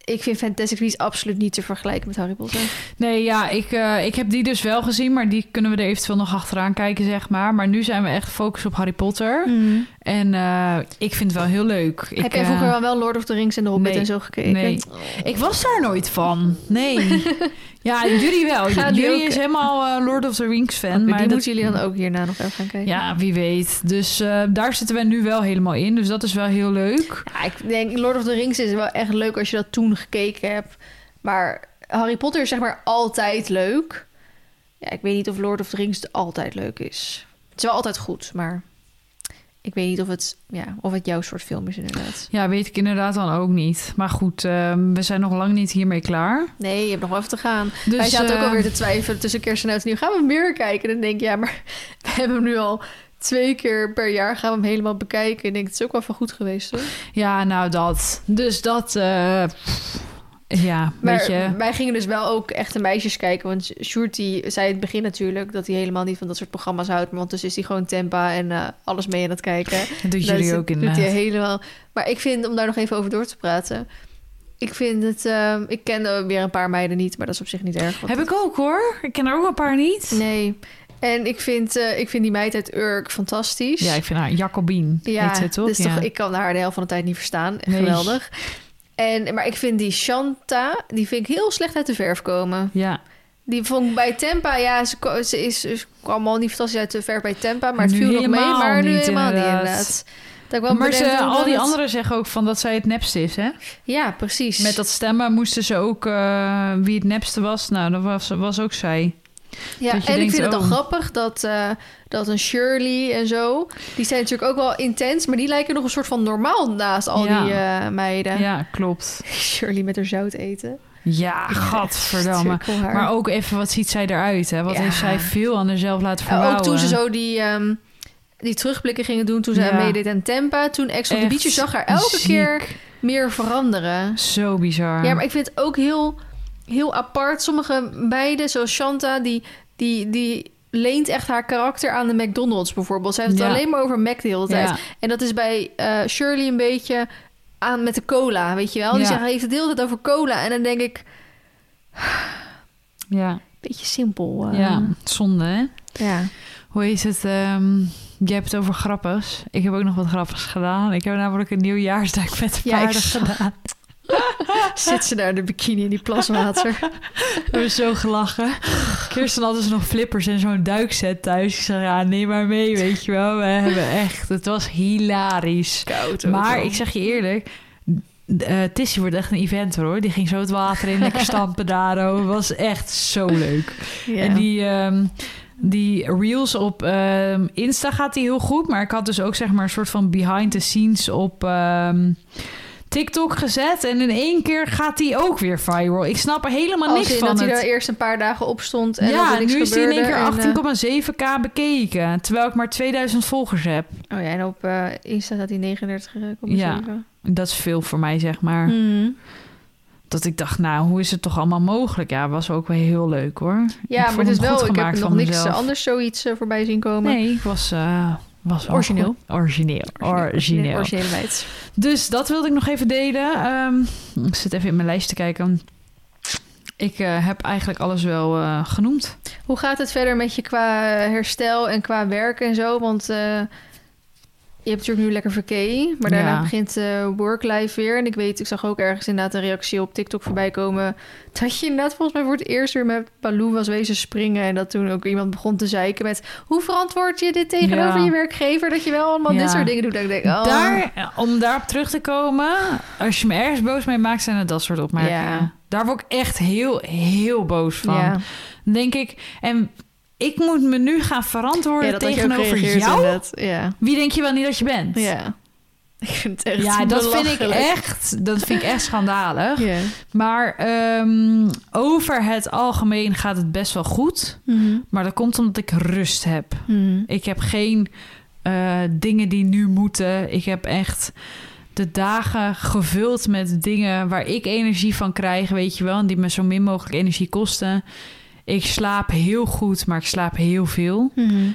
ik vind Fantastic Beasts absoluut niet te vergelijken met Harry Potter. Nee, ja, ik, eh, ik heb die dus wel gezien, maar die kunnen we er eventueel nog achteraan kijken, zeg maar. Maar nu zijn we echt gefocust op Harry Potter. En eh, ik vind het wel heel leuk. Ik, Heb jij eh, vroeger wel Lord of the Rings en The Hobbit nee, en zo gekeken? nee. Ik was daar nooit van. Nee. ja, jullie wel. Gaan jullie ook- is helemaal eh, Lord of the Rings fan. Maar die dat- moeten jullie dan ook hierna nog even gaan kijken. Ja, wie weet. Dus eh, daar zitten we nu wel helemaal in. Dus dat is wel heel leuk. Ja, ik denk Lord of the Rings is wel echt leuk als je dat toen gekeken hebt. Maar Harry Potter is zeg maar altijd leuk. Ja, ik weet niet of Lord of the Rings altijd leuk is. Het is wel altijd goed, maar ik weet niet of het, ja, of het jouw soort film is inderdaad. Ja, weet ik inderdaad dan ook niet. Maar goed, eh, we zijn nog lang niet hiermee klaar. Nee, je hebt nog wel even te gaan. Dus, Wij zaten ook eh, alweer te twijfelen tussen kerst en oud nieuw. Gaan we meer kijken? En dan denk ik, ja, maar we hebben hem nu al twee keer per jaar gaan we hem helemaal bekijken. En ik denk, het is ook wel van goed geweest, hoor. Ja, nou dat. Dus dat... eh, Ja, Maar je... wij gingen dus wel ook echte meisjes kijken. Want Sjoerd die zei in het begin natuurlijk... dat hij helemaal niet van dat soort programma's houdt. Maar ondertussen is hij gewoon tempa en eh, alles mee aan het kijken. Dat doen Dat jullie is- ook doet inderdaad. hij helemaal. Maar ik vind, om daar nog even over door te praten... Ik vind het... ehm, ik ken weer een paar meiden niet, maar dat is op zich niet erg. Heb ik ook hoor. Ik ken er ook een paar niet. Nee. En ik vind, eh, ik vind die meid uit Urk fantastisch. Ja, ik vind haar Jacobien. Ja, heet ze toch? dus ja. toch, ik kan haar de helft van de tijd niet verstaan. Echt Nee. geweldig. En, maar ik vind die Shanta, die vind ik heel slecht uit de verf komen. ja. Die vond ik bij Tempa, ja, ze, ze, is, ze kwam al niet fantastisch uit de verf bij Tempa, maar het Nu viel nog mee. Maar nu niet, helemaal niet inderdaad. inderdaad. Dat ik wel maar ze, al die het- anderen zeggen ook van dat zij het nepste is, hè? Ja, precies. Met dat stemmen moesten ze ook eh, wie het nepste was. Nou, dat was, was ook zij. Ja, en denkt, ik vind het oh. dan grappig dat, eh, dat een Shirley en zo... die zijn natuurlijk ook wel intens... maar die lijken nog een soort van normaal naast al Ja. die eh, meiden. Ja, klopt. Shirley met haar zout eten. Ja, gadverdamme. Maar ook even, wat ziet zij eruit, hè? Wat Ja. heeft zij veel aan haarzelf laten Ja, verbouwen. ook toen ze zo die, ehm, die terugblikken gingen doen... toen ze Ja. meedeed aan Tempa... toen Ex Echt Beach... zag haar elke ziek. keer meer veranderen. Zo bizar. Ja, maar ik vind het ook heel, heel apart. Sommige meiden, zoals Shanta, die, die, die leent echt haar karakter aan de McDonald's bijvoorbeeld. Zij heeft het Ja. alleen maar over Mac de hele tijd. Ja. En dat is bij eh, Shirley een beetje aan met de cola, weet je wel? Die Ja. heeft het de hele tijd over cola. En dan denk ik, Ja, beetje simpel. eh. ja, zonde, hè? ja. Hoe is het? ehm jij hebt het over grappigs. Ik heb ook nog wat grappigs gedaan. Ik heb namelijk een nieuwjaarsduik met Ja, paarden gedaan. Zit ze daar in de bikini in die plaswater. We hebben zo gelachen. Kirsten had dus nog flippers en zo'n duikset thuis. Ik zei, ja, neem maar mee, weet je wel. We hebben echt... Het was hilarisch. Koud Maar ik zeg je eerlijk... eh Tissy wordt echt een event hoor. Die ging zo het water in, lekker stampen daar. Het was echt zo leuk. En die, ehm, die reels op ehm, Insta gaat die heel goed. Maar ik had dus ook zeg maar een soort van behind the scenes op ehm, TikTok gezet. En in één keer gaat die ook weer viral. Ik snap er helemaal niks van. dat hij er eerst een paar dagen op stond en ja, er niks nu is die in één keer en, eh, 18,7k bekeken. Terwijl ik maar 2000 volgers heb. Oh ja, en op eh, Insta staat hij 39 uh, Ja. Dat is veel voor mij, zeg maar. Hmm. Dat ik dacht, nou, hoe is het toch allemaal mogelijk? Ja, was ook wel heel leuk hoor. Ja, maar het is wel, ik heb nog niks mezelf. anders zoiets eh, voorbij zien komen. Nee, ik was, was Origineel. Origineel. Origineel. Dus dat wilde ik nog even delen. Ehm, ik zit even in mijn lijst te kijken. Ik eh, heb eigenlijk alles wel eh, genoemd. Hoe gaat het verder met je qua herstel en qua werk en zo? Want eh, je hebt natuurlijk nu lekker verkeer, maar daarna Ja. begint eh work-life weer. En ik weet, ik zag ook ergens inderdaad een reactie op TikTok voorbij komen... dat je inderdaad volgens mij voor het eerst weer met Baloo was wezen springen... en dat toen ook iemand begon te zeiken met... hoe verantwoord je dit tegenover Ja. je werkgever... dat je wel allemaal Ja. dit soort dingen doet? Dat ik denk, oh, Daar, om daarop terug te komen, als je me ergens boos mee maakt, zijn het dat soort opmerkingen. Daar word ik echt heel, heel boos van. denk ik, en ik moet me nu gaan verantwoorden ja, tegenover jou. Ja. Wie denk je wel niet dat je bent? ja. Ik vind het echt Ja, dat vind ik echt, dat vind ik echt schandalig. Maar ehm, over het algemeen gaat het best wel goed. Mhm. Maar dat komt omdat ik rust heb. Mhm. Ik heb geen eh, dingen die nu moeten. Ik heb echt de dagen gevuld met dingen waar ik energie van krijg, weet je wel. En die me zo min mogelijk energie kosten. Ik slaap heel goed, maar ik slaap heel veel. Mhm.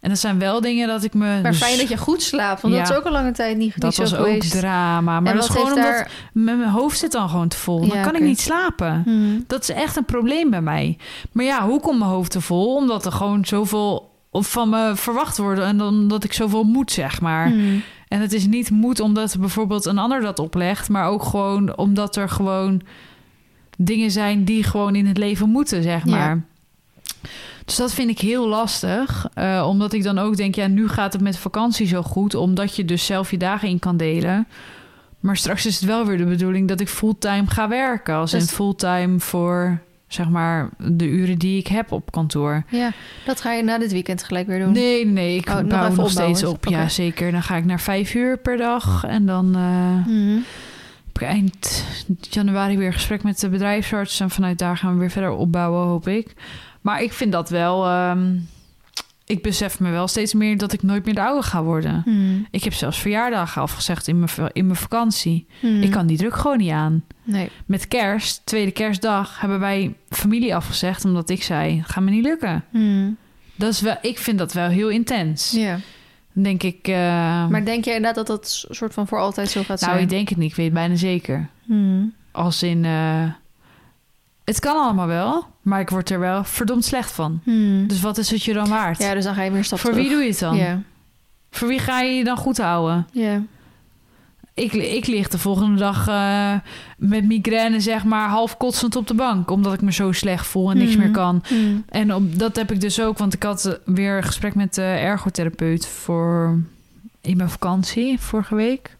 En dat zijn wel dingen dat ik me... Maar fijn dat je goed slaapt, want dat is ook al lange tijd niet, Dat niet zo was ook drama. Maar en dat is gewoon omdat daar... mijn hoofd zit dan gewoon te vol. Dan Ja, kan ik niet slapen. Mhm. Dat is echt een probleem bij mij. Maar ja, hoe komt mijn hoofd te vol? Omdat er gewoon zoveel van me verwacht wordt en dan omdat ik zoveel moet, zeg maar. Mhm. En het is niet moet omdat bijvoorbeeld een ander dat oplegt, maar ook gewoon omdat er gewoon dingen zijn die gewoon in het leven moeten, zeg Ja. maar. Dus dat vind ik heel lastig, eh, omdat ik dan ook denk, ja, nu gaat het met vakantie zo goed, omdat je dus zelf je dagen in kan delen. Maar straks is het wel weer de bedoeling dat ik fulltime ga werken, als in Dus- fulltime voor zeg maar de uren die ik heb op kantoor. Ja, dat ga je na dit weekend gelijk weer doen. Nee, nee, ik Oh, nog bouw nog steeds op. Ja, zeker. Dan ga ik naar vijf uur per dag. En dan eh, Mhm. Eind januari weer een gesprek met de bedrijfsarts. En vanuit daar gaan we weer verder opbouwen, hoop ik. Maar ik vind dat wel... ehm, ik besef me wel steeds meer dat ik nooit meer de oude ga worden. Hmm. Ik heb zelfs verjaardagen afgezegd in mijn, in mijn vakantie. Hmm. Ik kan die druk gewoon niet aan. Nee. Met kerst, tweede kerstdag, hebben wij familie afgezegd... omdat ik zei, gaat me niet lukken. Hmm. Dat is wel, ik vind dat wel heel intens. Ja. Denk ik... eh, Maar denk jij inderdaad dat dat soort van voor altijd zo gaat nou, zijn? ik denk het niet. Ik weet het bijna zeker. Hmm. Als in... eh, het kan allemaal wel, maar ik word er wel verdomd slecht van. Hmm. Dus wat is het je dan waard? Ja, dus dan ga je weer een stap Voor terug. wie doe je het dan? Ja. Voor wie ga je je dan goed houden? Ja. Ik, ik lig de volgende dag eh, met migraine, zeg maar, half kotsend op de bank. Omdat ik me zo slecht voel en niks Mhm. meer kan. Hmm. En op, dat heb ik dus ook, want ik had eh, weer een gesprek met de ergotherapeut voor in mijn vakantie vorige week.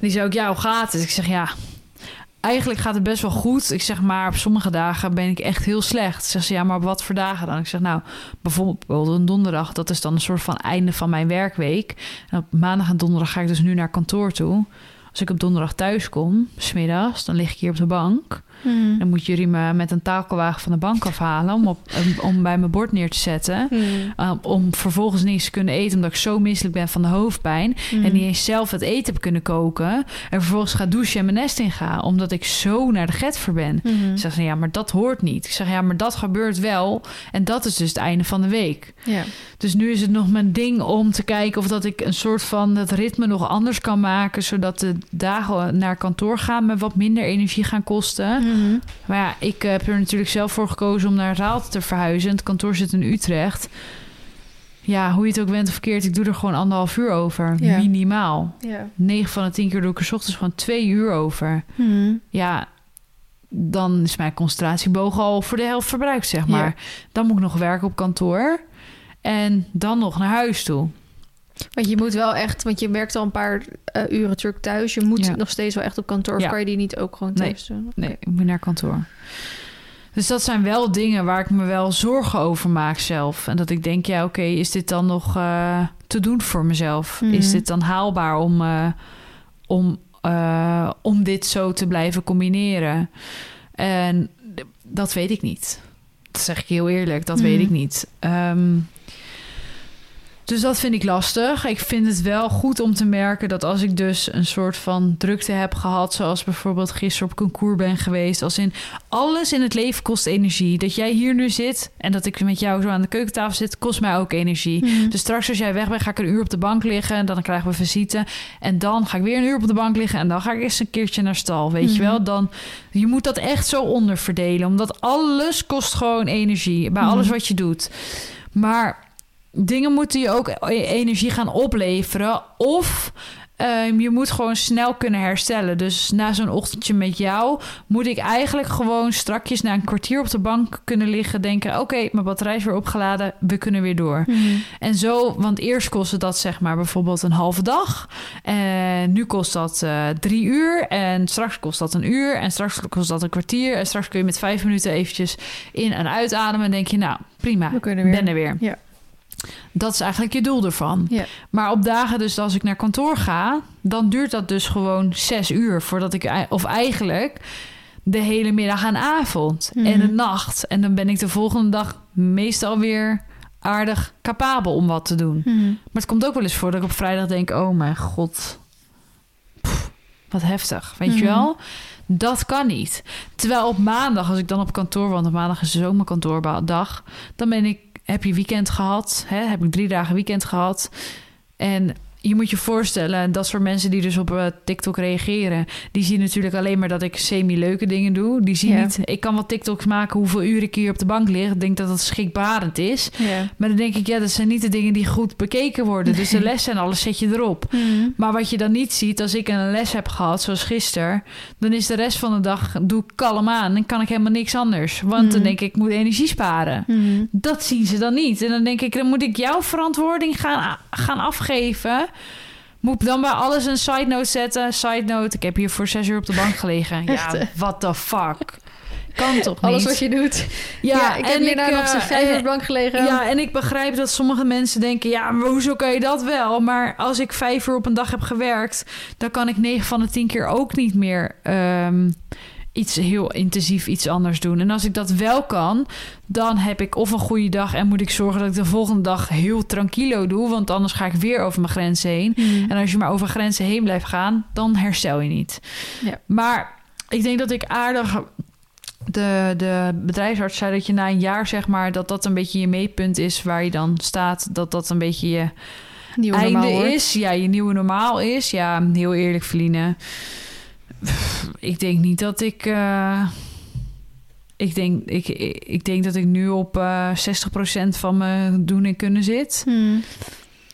Die zei ook, ja, hoe gaat het? Ik zeg, ja, eigenlijk gaat het best wel goed. Ik zeg, maar op sommige dagen ben ik echt heel slecht. Zeg ze, ja, maar op wat voor dagen dan? Ik zeg, nou, bijvoorbeeld een donderdag, dat is dan een soort van einde van mijn werkweek. En op maandag en donderdag ga ik dus nu naar kantoor toe. Als ik op donderdag thuis kom, smiddags, dan lig ik hier op de bank. Hmm. Dan moet jullie me met een takelwagen van de bank afhalen om, op, om, bij mijn bord neer te zetten. Hmm. Uh, om vervolgens niet eens te kunnen eten omdat ik zo misselijk ben van de hoofdpijn. Hmm. En niet eens zelf het eten heb kunnen koken. En vervolgens ga douchen en mijn nest in ga. Omdat ik zo naar de getver ben. Hmm. Zeg, ja, maar dat hoort niet. Ik zeg, ja, maar dat gebeurt wel. En dat is dus het einde van de week. Dus nu is het nog mijn ding om te kijken of dat ik een soort van het ritme nog anders kan maken. Zodat de dagen naar kantoor gaan me wat minder energie gaan kosten. Hmm. Maar ja, ik heb er natuurlijk zelf voor gekozen om naar Raalte te verhuizen. Het kantoor zit in Utrecht. Ja, hoe je het ook bent of verkeerd, ik doe er gewoon anderhalf uur over. Ja. Minimaal. Ja. 9 van de 10 keer doe ik er 's ochtends gewoon twee uur over. Hmm. Ja, dan is mijn concentratieboog al voor de helft verbruikt, zeg Ja. maar. Dan moet ik nog werken op kantoor. En dan nog naar huis toe. Want je moet wel echt, want je werkt al een paar eh, uren terug thuis. Je moet Ja. nog steeds wel echt op kantoor. Of Ja. kan je die niet ook gewoon Nee. thuis doen? Nee, ik moet naar kantoor. Dus dat zijn wel dingen waar ik me wel zorgen over maak zelf. En dat ik denk, ja, oké, is dit dan nog eh, te doen voor mezelf? Mhm. Is dit dan haalbaar om, eh, om, om dit zo te blijven combineren? En dat weet ik niet. Dat zeg ik heel eerlijk, dat weet Mhm. ik niet. Ehm, dus dat vind ik lastig. Ik vind het wel goed om te merken dat als ik dus een soort van drukte heb gehad, zoals bijvoorbeeld gisteren op concours ben geweest, als in alles in het leven kost energie. Dat jij hier nu zit en dat ik met jou zo aan de keukentafel zit, kost mij ook energie. Hmm. Dus straks als jij weg bent, ga ik een uur op de bank liggen. En dan krijgen we visite. En dan ga ik weer een uur op de bank liggen. En dan ga ik eens een keertje naar stal. Weet je Mhm. wel? Dan, je moet dat echt zo onderverdelen. Omdat alles kost gewoon energie. Bij alles Mhm. wat je doet. Maar dingen moeten je ook e- energie gaan opleveren. Of ehm, je moet gewoon snel kunnen herstellen. Dus na zo'n ochtendje met jou moet ik eigenlijk gewoon strakjes na een kwartier op de bank kunnen liggen. Denken: oké, mijn batterij is weer opgeladen. We kunnen weer door. Hmm. En zo, want eerst kostte dat zeg maar bijvoorbeeld een halve dag. En nu kost dat eh, drie uur. En straks kost dat een uur. En straks kost dat een kwartier. En straks kun je met vijf minuten eventjes in- en uitademen. En denk je, nou prima, We kunnen weer. ben er weer. Ja. Dat is eigenlijk je doel ervan. Ja. Maar op dagen dus als ik naar kantoor ga... dan duurt dat dus gewoon zes uur voordat ik... of eigenlijk de hele middag en avond Mhm. en de nacht. En dan ben ik de volgende dag meestal weer aardig capabel om wat te doen. Hmm. Maar het komt ook wel eens voor dat ik op vrijdag denk... oh mijn god, Pff, wat heftig, weet je Mhm. wel? Dat kan niet. Terwijl op maandag, als ik dan op kantoor... want op maandag is zomerkantoordag... dan ben ik, heb je weekend gehad. Hè? Heb ik drie dagen weekend gehad. En je moet je voorstellen... dat soort mensen die dus op eh, TikTok reageren... die zien natuurlijk alleen maar dat ik semi-leuke dingen doe. Die zien Ja. niet... Ik kan wat TikToks maken hoeveel uren ik hier op de bank lig. Ik denk dat dat schrikbarend is. Ja. Maar dan denk ik, ja, dat zijn niet de dingen die goed bekeken worden. Dus de lessen en alles zet je erop. Hmm. Maar wat je dan niet ziet, als ik een les heb gehad, zoals gisteren, dan is de rest van de dag, doe ik kalm aan en kan ik helemaal niks anders. Want dan Mhm. denk ik, ik moet energie sparen. Hmm. Dat zien ze dan niet. En dan denk ik, dan moet ik jouw verantwoording gaan, gaan afgeven. Moet ik dan bij alles een side note zetten? Side note, ik heb hier voor zes uur op de bank gelegen. Echt, Ja, what the fuck? Kan toch niet? Alles wat je doet. Ja, ik heb en hierna ik, nog eh, z'n vijf eh, op de bank gelegen. ja, en ik begrijp dat sommige mensen denken... ja, maar hoezo kan je dat wel? Maar als ik vijf uur op een dag heb gewerkt... dan kan ik negen van de tien keer ook niet meer... ehm, iets heel intensief iets anders doen. En als ik dat wel kan, dan heb ik of een goede dag en moet ik zorgen dat ik de volgende dag heel tranquilo doe, want anders ga ik weer over mijn grenzen heen. Hmm. En als je maar over grenzen heen blijft gaan, dan herstel je niet. Ja. Maar ik denk dat ik aardig. De, de bedrijfsarts zei dat je na een jaar, zeg maar, dat dat een beetje je meetpunt is waar je dan staat. Dat dat een beetje je Nieuwe einde is. Ja, je nieuwe normaal is. Ja, heel eerlijk, Feline. Ik denk niet dat ik. eh, ik, denk, ik, ik denk dat ik nu op eh 60% van mijn doen en kunnen zit. Hmm.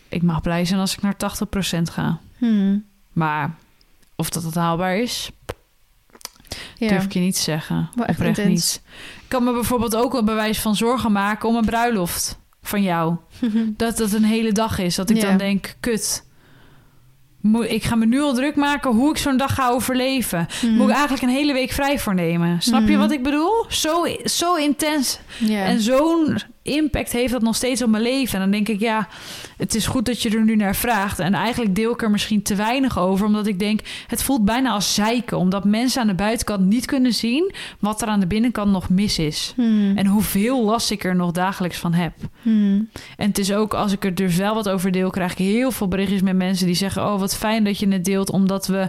Ik mag blij zijn als ik naar 80% ga. Hmm. Maar of dat het haalbaar is, Ja. durf ik je niet te zeggen. Wel echt Oprecht niet. Ik kan me bijvoorbeeld ook een bewijs van zorgen maken om een bruiloft van jou. Dat het een hele dag is. Dat ik Ja. dan denk, kut. Ik ga me nu al druk maken hoe ik zo'n dag ga overleven. Hmm. Moet ik eigenlijk een hele week vrij voor nemen. Snap je Hmm. wat ik bedoel? Zo, zo intens. En zo'n impact heeft dat nog steeds op mijn leven. En dan denk ik, ja, het is goed dat je er nu naar vraagt. En eigenlijk deel ik er misschien te weinig over. Omdat ik denk, het voelt bijna als zeiken. Omdat mensen aan de buitenkant niet kunnen zien... wat er aan de binnenkant nog mis is. Hmm. En hoeveel last ik er nog dagelijks van heb. Hmm. En het is ook, als ik er dus wel wat over deel... krijg ik heel veel berichtjes met mensen die zeggen... oh, wat fijn dat je het deelt, omdat we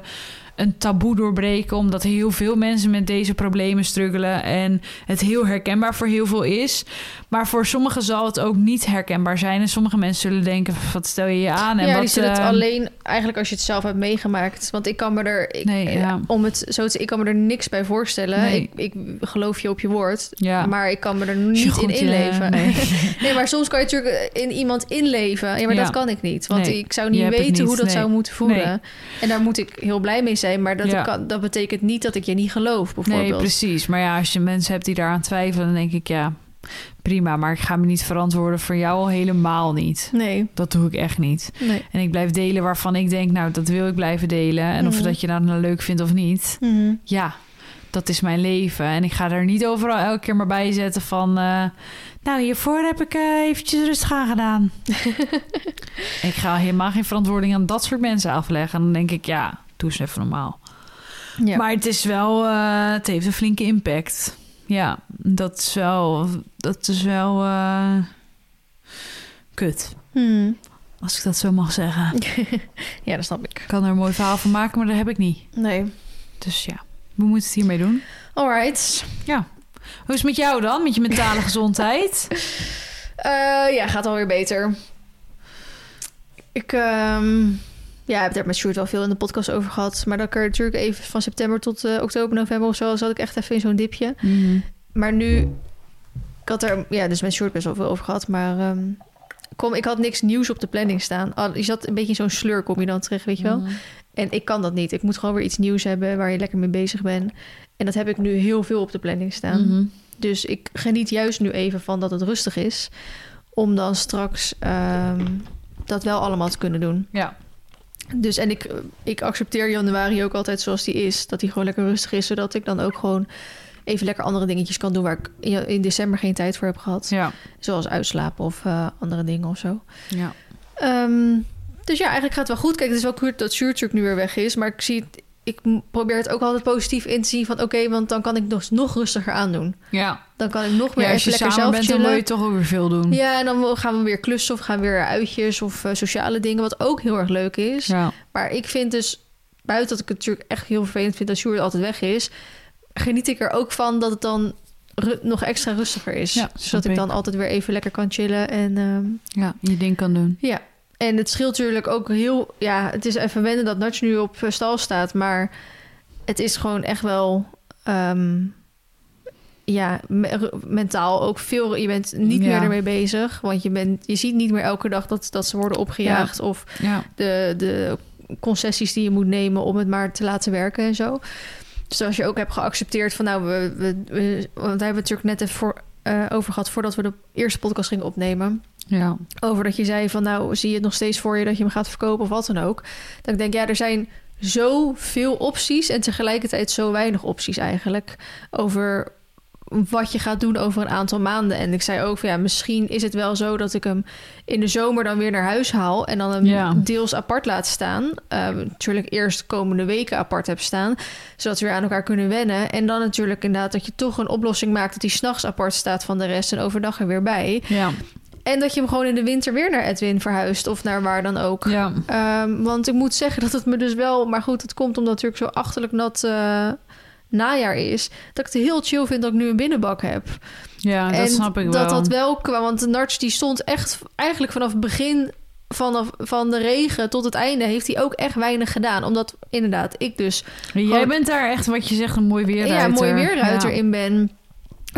een taboe doorbreken... omdat heel veel mensen met deze problemen struggelen... en het heel herkenbaar voor heel veel is. Maar voor sommigen zal het ook niet herkenbaar zijn... en sommige mensen zullen denken, wat stel je je aan? En ja, wat, die zullen het eh, alleen eigenlijk als je het zelf hebt meegemaakt. Want ik kan me er, ik, Nee, eh, ja. om het zo te, ik kan me er niks bij voorstellen. Nee. Ik, ik geloof je op je woord, Ja. maar ik kan me er je niet in eh, inleven. nee. nee. maar soms kan je natuurlijk in iemand inleven. Ja, maar Ja. dat kan ik niet, want ik zou niet weten niet, hoe dat zou moeten voelen. Nee. En daar moet ik heel blij mee zijn, maar dat, kan, dat betekent niet dat ik je niet geloof, bijvoorbeeld. Nee, precies. Maar ja, als je mensen hebt die daaraan twijfelen... dan denk ik, ja, prima. Maar ik ga me niet verantwoorden voor jou al helemaal niet. Nee, Dat doe ik echt niet. nee. En ik blijf delen waarvan ik denk, nou, dat wil ik blijven delen. En of Mhm. dat je dat nou leuk vindt of niet. Mhm. Ja, dat is mijn leven. En ik ga er niet overal elke keer maar bij zetten van... eh, nou, hiervoor heb ik eh, eventjes rustig aan gedaan. ik ga helemaal geen verantwoording aan dat soort mensen afleggen. En dan denk ik, ja, doe eens even normaal. Ja. Maar het is wel... eh, het heeft een flinke impact. Ja, dat is wel... Dat is wel... eh, kut. Hmm. Als ik dat zo mag zeggen. ja, dat snap ik. Ik kan er een mooi verhaal van maken, maar dat heb ik niet. Nee. Dus ja, we moeten het hiermee doen. Alright. Hoe is het met jou dan? Met je mentale gezondheid? Eh, ja, gaat alweer beter. Ik ehm, ja, heb het er met Sjoerd wel veel in de podcast over gehad. Maar dat ik er natuurlijk even van september tot eh, oktober, november of zo... zat ik echt even in zo'n dipje. Maar nu... Ik had er ja, dus met Sjoerd best wel veel over gehad. Maar ehm, kom, ik had niks nieuws op de planning staan. Al- Je zat een beetje in zo'n sleur, kom je dan terecht, weet je wel. Mhm. En ik kan dat niet. Ik moet gewoon weer iets nieuws hebben waar je lekker mee bezig bent. En dat heb ik nu heel veel op de planning staan. Mhm. Dus ik geniet juist nu even van dat het rustig is. Om dan straks ehm, dat wel allemaal te kunnen doen. Ja. Dus en ik, ik accepteer januari ook altijd zoals die is. Dat die gewoon lekker rustig is. Zodat ik dan ook gewoon even lekker andere dingetjes kan doen... waar ik in december geen tijd voor heb gehad. Ja. Zoals uitslapen of eh, andere dingen of zo. Ja. Ehm, dus ja, eigenlijk gaat het wel goed. Kijk, het is wel goed dat natuurlijk nu weer weg is. Maar ik zie het, ik probeer het ook altijd positief in te zien van... oké, want dan kan ik nog, nog rustiger aandoen. Ja. Dan kan ik nog meer ja, als je lekker samen zelf bent, dan chillen. wil je toch ook weer veel doen. Ja, en dan gaan we weer klussen of gaan we weer uitjes of eh, sociale dingen, wat ook heel erg leuk is. Ja. Maar ik vind dus, buiten dat ik het natuurlijk echt heel vervelend vind dat Sjoerd altijd weg is, geniet ik er ook van dat het dan nog extra rustiger is. Ja, zodat ik ik. dan altijd weer even lekker kan chillen. En ehm, ja, je ding kan doen. ja, en het scheelt natuurlijk ook heel, ja, het is even wennen dat Natch nu op eh, stal staat, maar het is gewoon echt wel. ehm, ja, me- mentaal ook veel. Je bent niet Ja. meer ermee bezig. Want je, bent, je ziet niet meer elke dag dat, dat ze worden opgejaagd. Of Ja. de, de concessies die je moet nemen om het maar te laten werken en zo. Dus als je ook hebt geaccepteerd van nou, we, we, we- want daar hebben we het natuurlijk net even voor, eh, over gehad voordat we de eerste podcast gingen opnemen. Ja. Over dat je zei van nou, zie je het nog steeds voor je dat je hem gaat verkopen of wat dan ook. Dat ik denk, ja, er zijn zoveel opties en tegelijkertijd zo weinig opties eigenlijk over wat je gaat doen over een aantal maanden. En ik zei ook van ja, misschien is het wel zo dat ik hem in de zomer dan weer naar huis haal en dan hem Ja. deels apart laat staan. Eh, natuurlijk eerst komende weken apart heb staan, zodat we weer aan elkaar kunnen wennen. En dan natuurlijk inderdaad dat je toch een oplossing maakt dat hij s'nachts apart staat van de rest en overdag er weer bij. Ja, En dat je hem gewoon in de winter weer naar Edwin verhuist of naar waar dan ook. ja. Ehm, want ik moet zeggen dat het me dus wel... Maar goed, het komt omdat het natuurlijk zo achterlijk nat eh, najaar is... dat ik het heel chill vind dat ik nu een binnenbak heb. ja dat snap ik wel. dat dat wel kwam. Want de Narts die stond echt eigenlijk vanaf het begin... Vanaf van de regen tot het einde heeft hij ook echt weinig gedaan. Omdat inderdaad ik dus Jij gewoon- bent daar echt, wat je zegt, een mooi weerruiter. ja, een mooie weerruiter Ja. in ben.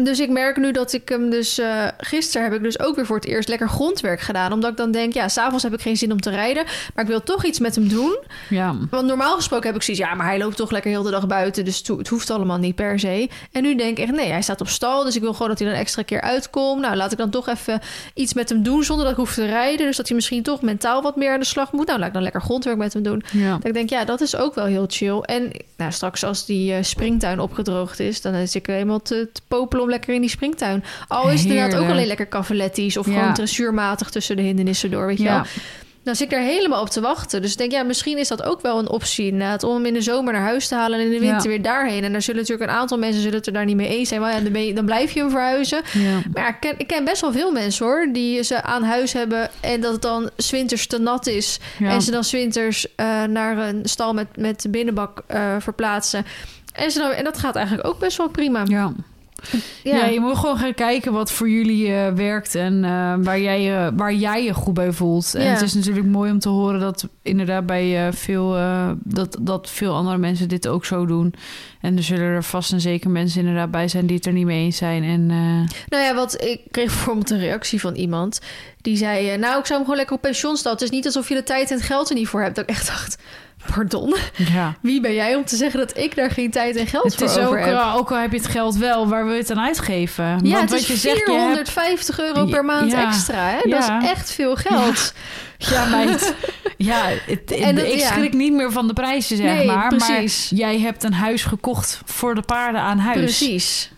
Dus ik merk nu dat ik hem dus... eh gisteren heb ik dus ook weer voor het eerst lekker grondwerk gedaan. Omdat ik dan denk, ja, s'avonds heb ik geen zin om te rijden. Maar ik wil toch iets met hem doen. Ja, Want normaal gesproken heb ik zoiets... ja, maar hij loopt toch lekker heel de dag buiten... dus het hoeft allemaal niet per se. En nu denk ik echt, nee, hij staat op stal... dus ik wil gewoon dat hij dan extra keer uitkomt. Nou, laat ik dan toch even iets met hem doen... zonder dat ik hoef te rijden. Dus dat hij misschien toch mentaal wat meer aan de slag moet. Nou, laat ik dan lekker grondwerk met hem doen. ja. Dat ik denk, ja, dat is ook wel heel chill. En nou, straks als die eh, springtuin opgedroogd is... dan is ik helemaal te, te popelen om lekker in die springtuin. Al is het inderdaad ook alleen lekker cavaletti's... of Ja. gewoon dressuurmatig tussen de hindernissen door, weet je wel. Dan zit ik er helemaal op te wachten. Dus ik denk, ja, misschien is dat ook wel een optie inderdaad... om hem in de zomer naar huis te halen en in de winter Ja. weer daarheen. En daar zullen natuurlijk een aantal mensen zullen het er daar niet mee eens zijn. Maar ja, dan, je, dan blijf je hem verhuizen. ja. Maar ik ken, ik ken best wel veel mensen hoor... die ze aan huis hebben en dat het dan 's winters te nat is... En ze dan 's winters eh, naar een stal met, met de binnenbak eh, verplaatsen. En, ze dan, en dat gaat eigenlijk ook best wel prima. Ja. Ja. Ja. je moet gewoon gaan kijken wat voor jullie eh, werkt en eh, waar, jij, je waar jij je goed bij voelt. En het is natuurlijk mooi om te horen dat inderdaad bij eh, veel, dat, dat veel andere mensen dit ook zo doen. En er zullen er vast en zeker mensen inderdaad bij zijn die het er niet mee eens zijn. En Nou ja, wat ik kreeg bijvoorbeeld een reactie van iemand die zei: Nou, ik zou hem gewoon lekker op pensioen staan. Het is niet alsof je de tijd en het geld er niet voor hebt. Dat ik echt dacht: Pardon, ja. wie ben jij om te zeggen dat ik daar geen tijd en geld Het voor is ook, over heb? eh, ook al heb je het geld wel, waar wil je het aan uitgeven? Ja, Want het wat is je zegt, je hebt 450 euro per maand Ja. extra. Hè? Ja. Dat is echt veel geld. Ja, meid. Ja, het, En dat- ik schrik niet meer van de prijzen, zeg Nee, maar. precies. Maar jij hebt een huis gekocht voor de paarden aan huis. Precies.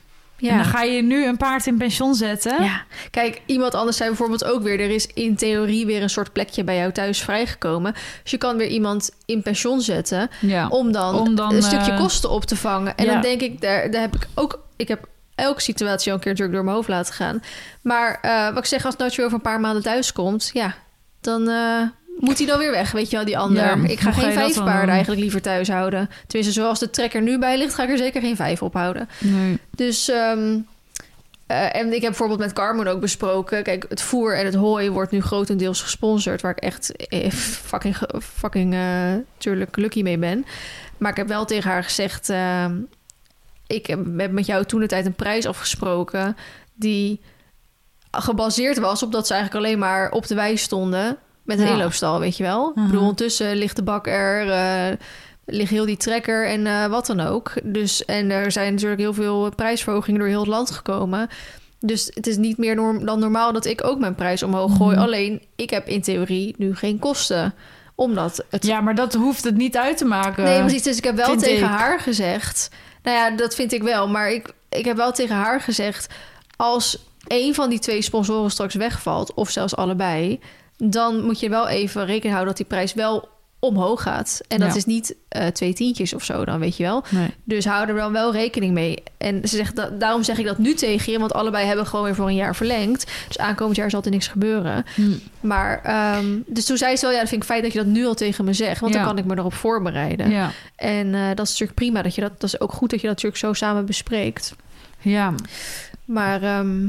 Ja. En dan ga je nu een paard in pension zetten. Ja, kijk, iemand anders zei bijvoorbeeld ook weer... er is in theorie weer een soort plekje bij jou thuis vrijgekomen. Dus je kan weer iemand in pensioon zetten... Ja. om dan, Om dan, een stukje eh, kosten op te vangen. En dan denk ik, daar, daar heb ik ook... Ik heb elke situatie al een keer natuurlijk door mijn hoofd laten gaan. Maar eh, wat ik zeg, als Nacho over een paar maanden thuis komt... ja, dan... eh, moet hij dan weer weg, weet je wel, die ander. Ja, ik ga geen vijf paarden eigenlijk liever thuis houden. Tenminste, zoals de trekker nu bij ligt, ga ik er zeker geen vijf ophouden. Nee. Dus, ehm, eh, en ik heb bijvoorbeeld met Carmen ook besproken. Kijk, het voer en het hooi wordt nu grotendeels gesponsord. Waar ik echt eh, fucking, fucking eh tuurlijk lucky mee ben. Maar ik heb wel tegen haar gezegd... ik heb heb met jou toen de tijd een prijs afgesproken... die gebaseerd was op dat ze eigenlijk alleen maar op de wei stonden... met een Ja. inloopstal, weet je wel. Ik Mhm. bedoel, ondertussen ligt de bak er... eh, ligt heel die trekker en eh, wat dan ook. Dus, en er zijn natuurlijk heel veel prijsverhogingen door heel het land gekomen. Dus het is niet meer norm dan normaal dat ik ook mijn prijs omhoog gooi. Mhm. Alleen, ik heb in theorie nu geen kosten. Omdat het... Ja, maar dat hoeft het niet uit te maken. nee, precies. Dus ik heb wel tegen ik. haar gezegd... Nou ja, dat vind ik wel. Maar ik, ik heb wel tegen haar gezegd... als een van die twee sponsoren straks wegvalt... of zelfs allebei... dan moet je wel even rekening houden dat die prijs wel omhoog gaat. En dat Ja. is niet eh, twee tientjes of zo dan, weet je wel. Nee. Dus hou er dan wel rekening mee. En ze zegt dat, daarom zeg ik dat nu tegen je, want allebei hebben gewoon weer voor een jaar verlengd. Dus aankomend jaar zal er niks gebeuren. Hm. Maar, ehm, dus toen zei ze wel, ja, dat vind ik fijn dat je dat nu al tegen me zegt, want Ja. dan kan ik me erop voorbereiden. Ja. En eh, dat is natuurlijk prima, dat, je dat, dat is ook goed dat je dat natuurlijk zo samen bespreekt. ja. Maar ehm,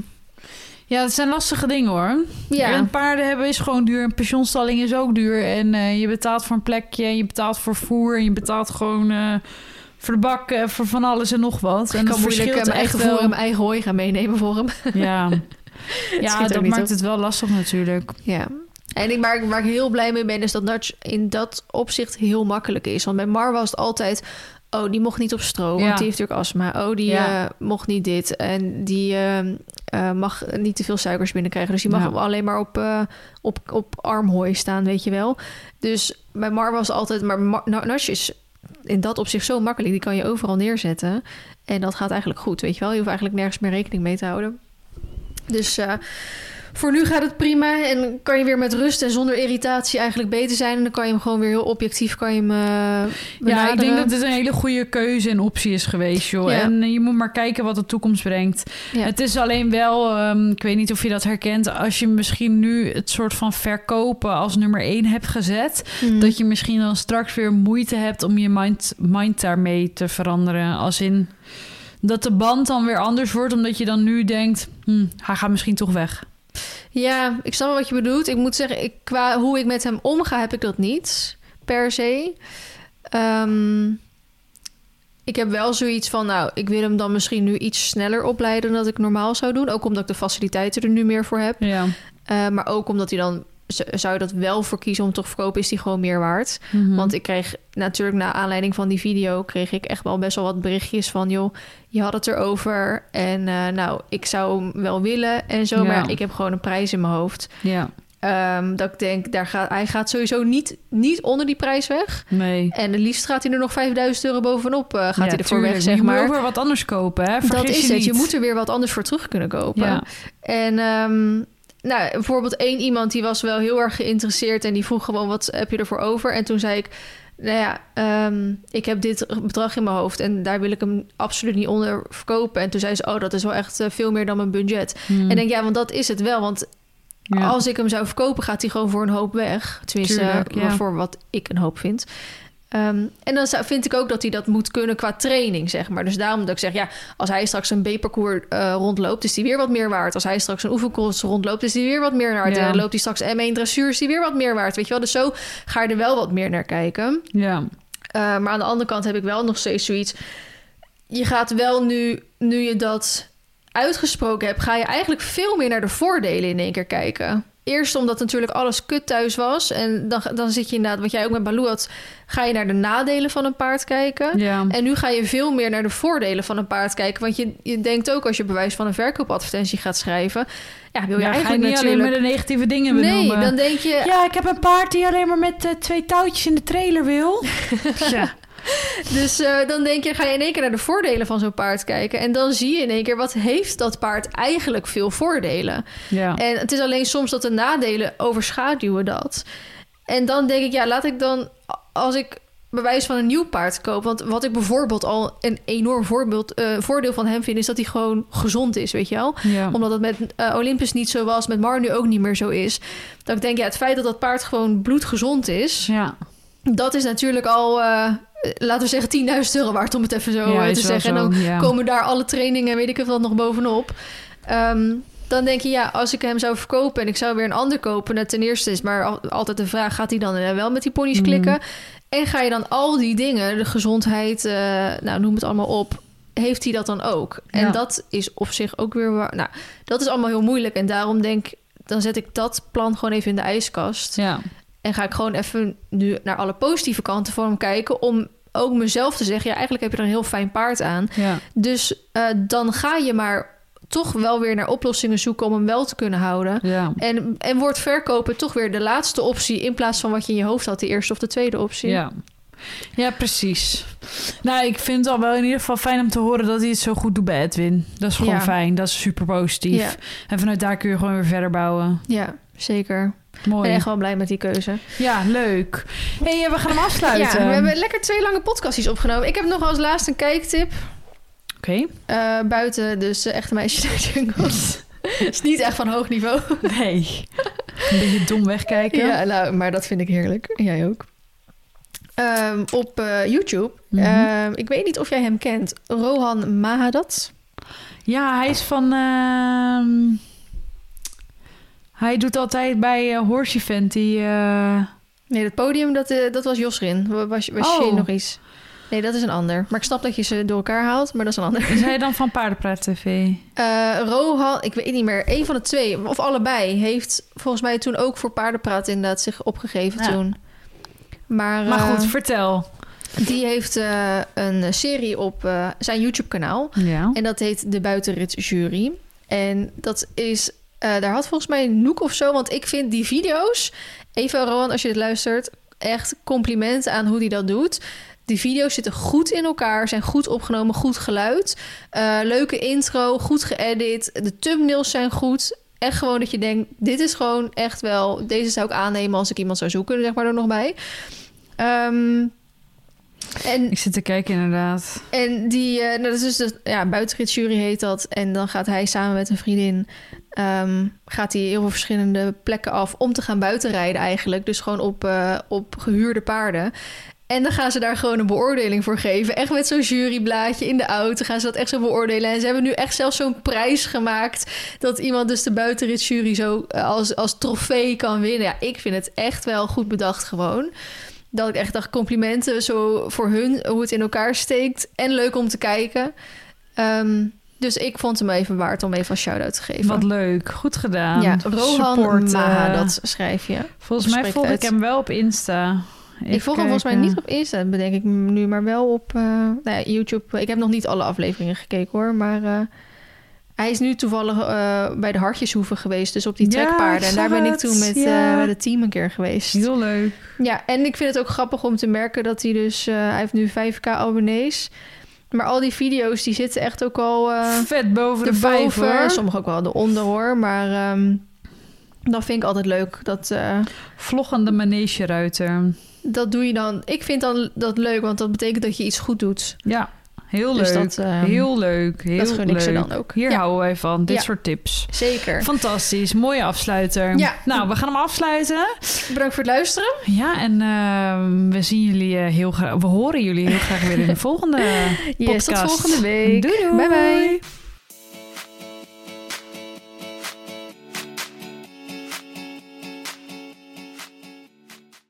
Ja, het zijn lastige dingen hoor. ja, En paarden hebben is gewoon duur. Een pensioenstalling is ook duur. En eh, je betaalt voor een plekje. En je betaalt voor voer. En je betaalt gewoon eh, voor de bak. eh, voor van alles en nog wat. En ik kan dat moeilijk mijn eigen voer wel. en mijn eigen hooi gaan meenemen voor hem. Ja, ja dat maakt op. het wel lastig natuurlijk. Ja. En ik, waar, ik- waar ik heel blij mee ben, is dat Dutch in dat opzicht heel makkelijk is. Want bij Mar was het altijd... Oh, die mocht niet op stro, want die heeft natuurlijk astma. Oh, die Ja. eh, mocht niet dit. En die ehm, eh, mag niet te veel suikers binnenkrijgen. Dus die mag Ja. alleen maar op, eh, op, op armhooi staan, weet je wel. Dus bij Mar was altijd... Maar Mar, Nash is in dat opzicht zo makkelijk. Die kan je overal neerzetten. En dat gaat eigenlijk goed, weet je wel. Je hoeft eigenlijk nergens meer rekening mee te houden. Dus voor nu gaat het prima en kan je weer met rust en zonder irritatie eigenlijk beter zijn. En dan kan je hem gewoon weer heel objectief kan je hem uh, Ja, ik denk dat het een hele goede keuze en optie is geweest, joh. Ja. En je moet maar kijken wat de toekomst brengt. Ja. Het is alleen wel, um, ik weet niet of je dat herkent, als je misschien nu het soort van verkopen als nummer één hebt gezet, mm. dat je misschien dan straks weer moeite hebt om je mind, mind daarmee te veranderen. Als in dat de band dan weer anders wordt, omdat je dan nu denkt, hm, hij gaat misschien toch weg. Ja, ik snap wat je bedoelt. Ik moet zeggen, ik, qua hoe ik met hem omga, heb ik dat niet per se. Um, ik heb wel zoiets van, nou, ik wil hem dan misschien nu iets sneller opleiden dan dat ik normaal zou doen. Ook omdat ik de faciliteiten er nu meer voor heb. Ja. Uh, maar ook omdat hij dan zou je dat wel voor kiezen om te verkopen, is die gewoon meer waard. Mm -hmm. Want ik kreeg natuurlijk na aanleiding van die video... kreeg ik echt wel best wel wat berichtjes van... joh, je had het erover en uh, nou, ik zou hem wel willen en zo... Ja. maar ik heb gewoon een prijs in mijn hoofd. Ja. Um, dat ik denk, daar gaat, hij gaat sowieso niet, niet onder die prijs weg. Nee. En het liefst gaat hij er nog 5000 euro bovenop. Uh, gaat ja, hij ervoor tuurlijk. weg, zeg maar. Je moet weer wat anders kopen, hè? Vergis dat is je het. Niet. Je moet er weer wat anders voor terug kunnen kopen. Ja. En um, nou, bijvoorbeeld één iemand die was wel heel erg geïnteresseerd... en die vroeg gewoon, wat heb je ervoor over? En toen zei ik, nou ja, um, ik heb dit bedrag in mijn hoofd... en daar wil ik hem absoluut niet onder verkopen. En toen zei ze, oh, dat is wel echt uh, veel meer dan mijn budget. Hmm. En denk, ja, want dat is het wel, want... Ja. Als ik hem zou verkopen, gaat hij gewoon voor een hoop weg. Tenminste, Tuurlijk, ja. voor wat ik een hoop vind. Um, en dan vind ik ook dat hij dat moet kunnen qua training, zeg maar. Dus daarom dat ik zeg, ja, als hij straks een B-parcours uh, rondloopt, is die weer wat meer waard. Als hij straks een oefencross rondloopt, is die weer wat meer waard. Ja. En loopt hij straks M1 dressuur, is die weer wat meer waard. Weet je wel, dus zo ga je er wel wat meer naar kijken. Ja. Uh, maar aan de andere kant heb ik wel nog steeds zoiets. Je gaat wel nu, nu je dat uitgesproken hebt, ga je eigenlijk veel meer naar de voordelen in één keer kijken. Eerst omdat natuurlijk alles kut thuis was. En dan, dan zit je inderdaad, wat jij ook met Baloo had... ga je naar de nadelen van een paard kijken. Ja. En nu ga je veel meer naar de voordelen van een paard kijken. Want je, je denkt ook als je bewijs van een verkoopadvertentie gaat schrijven... ja, wil je Ja, ga je eigenlijk niet natuurlijk... alleen maar de negatieve dingen nee, benoemen. dan denk je... Ja, ik heb een paard die alleen maar met uh, twee touwtjes in de trailer wil. ja. Dus uh, dan denk je, ga je in één keer naar de voordelen van zo'n paard kijken. En dan zie je in één keer, wat heeft dat paard eigenlijk veel voordelen? Ja. En het is alleen soms dat de nadelen overschaduwen dat. En dan denk ik, ja, laat ik dan, als ik bewijs van een nieuw paard koop. Want wat ik bijvoorbeeld al een enorm voorbeeld, uh, voordeel van hem vind, is dat hij gewoon gezond is, weet je wel? Ja. Omdat het met uh, Olympus niet zo was, met Mar nu ook niet meer zo is. Dat ik denk, ja, het feit dat dat paard gewoon bloedgezond is, ja. dat is natuurlijk al. Uh, laten we zeggen 10.000 euro waard om het even zo ja, te zeggen. Zo, en dan ja. komen daar alle trainingen, weet ik het wat, nog bovenop. Um, dan denk je, ja, als ik hem zou verkopen en ik zou weer een ander kopen, nou, ten eerste is maar altijd de vraag: gaat hij dan wel met die ponies Mhm. klikken? Mm. En ga je dan al die dingen, de gezondheid, uh, nou noem het allemaal op, heeft hij dat dan ook? En dat is op zich ook weer waar. Nou, dat is allemaal heel moeilijk. En daarom denk dan zet ik dat plan gewoon even in de ijskast. Ja. En ga ik gewoon even nu naar alle positieve kanten van hem kijken. Om ook mezelf te zeggen: ja, eigenlijk heb je er een heel fijn paard aan. Ja. Dus uh, dan ga je maar toch wel weer naar oplossingen zoeken om hem wel te kunnen houden. Ja. En, en wordt verkopen toch weer de laatste optie in plaats van wat je in je hoofd had, de eerste of de tweede optie. Ja. Ja, precies. Nou, ik vind het al wel in ieder geval fijn om te horen dat hij het zo goed doet bij Edwin. Dat is gewoon Ja. fijn. Dat is super positief. Ja. En vanuit daar kun je gewoon weer verder bouwen. Ja, zeker. Ik Mooi. ben echt wel blij met die keuze. Ja, leuk. hey, we gaan hem afsluiten. Ja, we hebben lekker twee lange podcastjes opgenomen. Ik heb nog als laatste een kijktip. Oké. Uh, buiten dus uh, echte meisjes naar jungles. is niet echt van hoog niveau. Nee. Een beetje dom wegkijken. Ja, nou, maar dat vind ik heerlijk. Jij ook. Um, op uh, YouTube. Mhm. Uh, ik weet niet of jij hem kent. Rohan Mahadat. Ja, hij is van... Hij doet altijd bij uh, Horse Event die... Uh... Nee, dat podium, dat, uh, dat was Josrin. Was, was Oh. Nog iets? Nee, dat is een ander. Maar ik snap dat je ze door elkaar haalt, maar dat is een ander. Is hij dan van Paardenpraat TV? Uh, Rohan, ik weet niet meer, een van de twee, of allebei, heeft volgens mij toen ook voor Paardenpraat inderdaad zich opgegeven Ja. toen. Maar, Maar uh, goed, vertel. die heeft uh, een serie op zijn YouTube-kanaal. Ja. En dat heet De Buitenrit Jury. En dat is, uh, daar had volgens mij Noek of zo, want ik vind die video's, even Rohan, als je dit luistert, echt complimenten aan hoe hij dat doet. Die video's zitten goed in elkaar, zijn goed opgenomen, goed geluid. Eh, leuke intro, goed geëdit. De thumbnails zijn goed. Echt gewoon dat je denkt, dit is gewoon echt wel... Deze zou ik aannemen als ik iemand zou zoeken, zeg maar er nog bij. Ehm, en, Ik zit te kijken inderdaad. en die, eh, nou, dat is dus de ja, buitenritjury heet dat. En dan gaat hij samen met een vriendin... ehm, gaat hij heel veel verschillende plekken af om te gaan buitenrijden eigenlijk. Dus gewoon op, eh, op gehuurde paarden. En dan gaan ze daar gewoon een beoordeling voor geven. Echt met zo'n juryblaadje in de auto gaan ze dat echt zo beoordelen. En ze hebben nu echt zelfs zo'n prijs gemaakt... dat iemand dus de buitenritjury zo eh, als, als trofee kan winnen. Ja, ik vind het echt wel goed bedacht gewoon. Dat ik echt dacht, complimenten zo voor hun, hoe het in elkaar steekt. En leuk om te kijken. Ehm, dus ik vond hem even waard om even een shout-out te geven. Wat leuk. Goed gedaan. ja, Rohan Support, Maha, eh, dat schrijf je. Volgens mij volg ik hem wel op Insta. ik volg hem volgens mij niet op Insta, bedenk ik nu, maar wel op eh, nou ja, YouTube. Ik heb nog niet alle afleveringen gekeken hoor, maar eh, hij is nu toevallig bij de Hartjeshoeven geweest, dus op die Ja, trekpaarden. en daar ben ik toen met ja. eh, het team een keer geweest. Heel leuk. Ja, en ik vind het ook grappig om te merken dat hij dus... hij heeft nu 5k abonnees. Maar al die video's, die zitten echt ook al eh Vet boven de hoor. Sommige ook wel eronder hoor. Maar ehm dat vind ik altijd leuk. Dat, eh, Vloggende manegeruiter. dat doe je dan... Ik vind dan dat leuk, want dat betekent dat je iets goed doet. Ja, heel Dus leuk. dat, ehm, heel leuk. Heel dat gun ik ze dan ook. Hier Ja. houden wij van. Dit Ja. soort tips. Zeker. Fantastisch. Mooie afsluiter. Ja. Nou, we gaan hem afsluiten. Bedankt voor het luisteren. Ja, en ehm, we zien jullie eh, heel graag. We horen jullie heel graag weer in de volgende Yes, tot podcast. volgende week. Doei doei. Bye bye.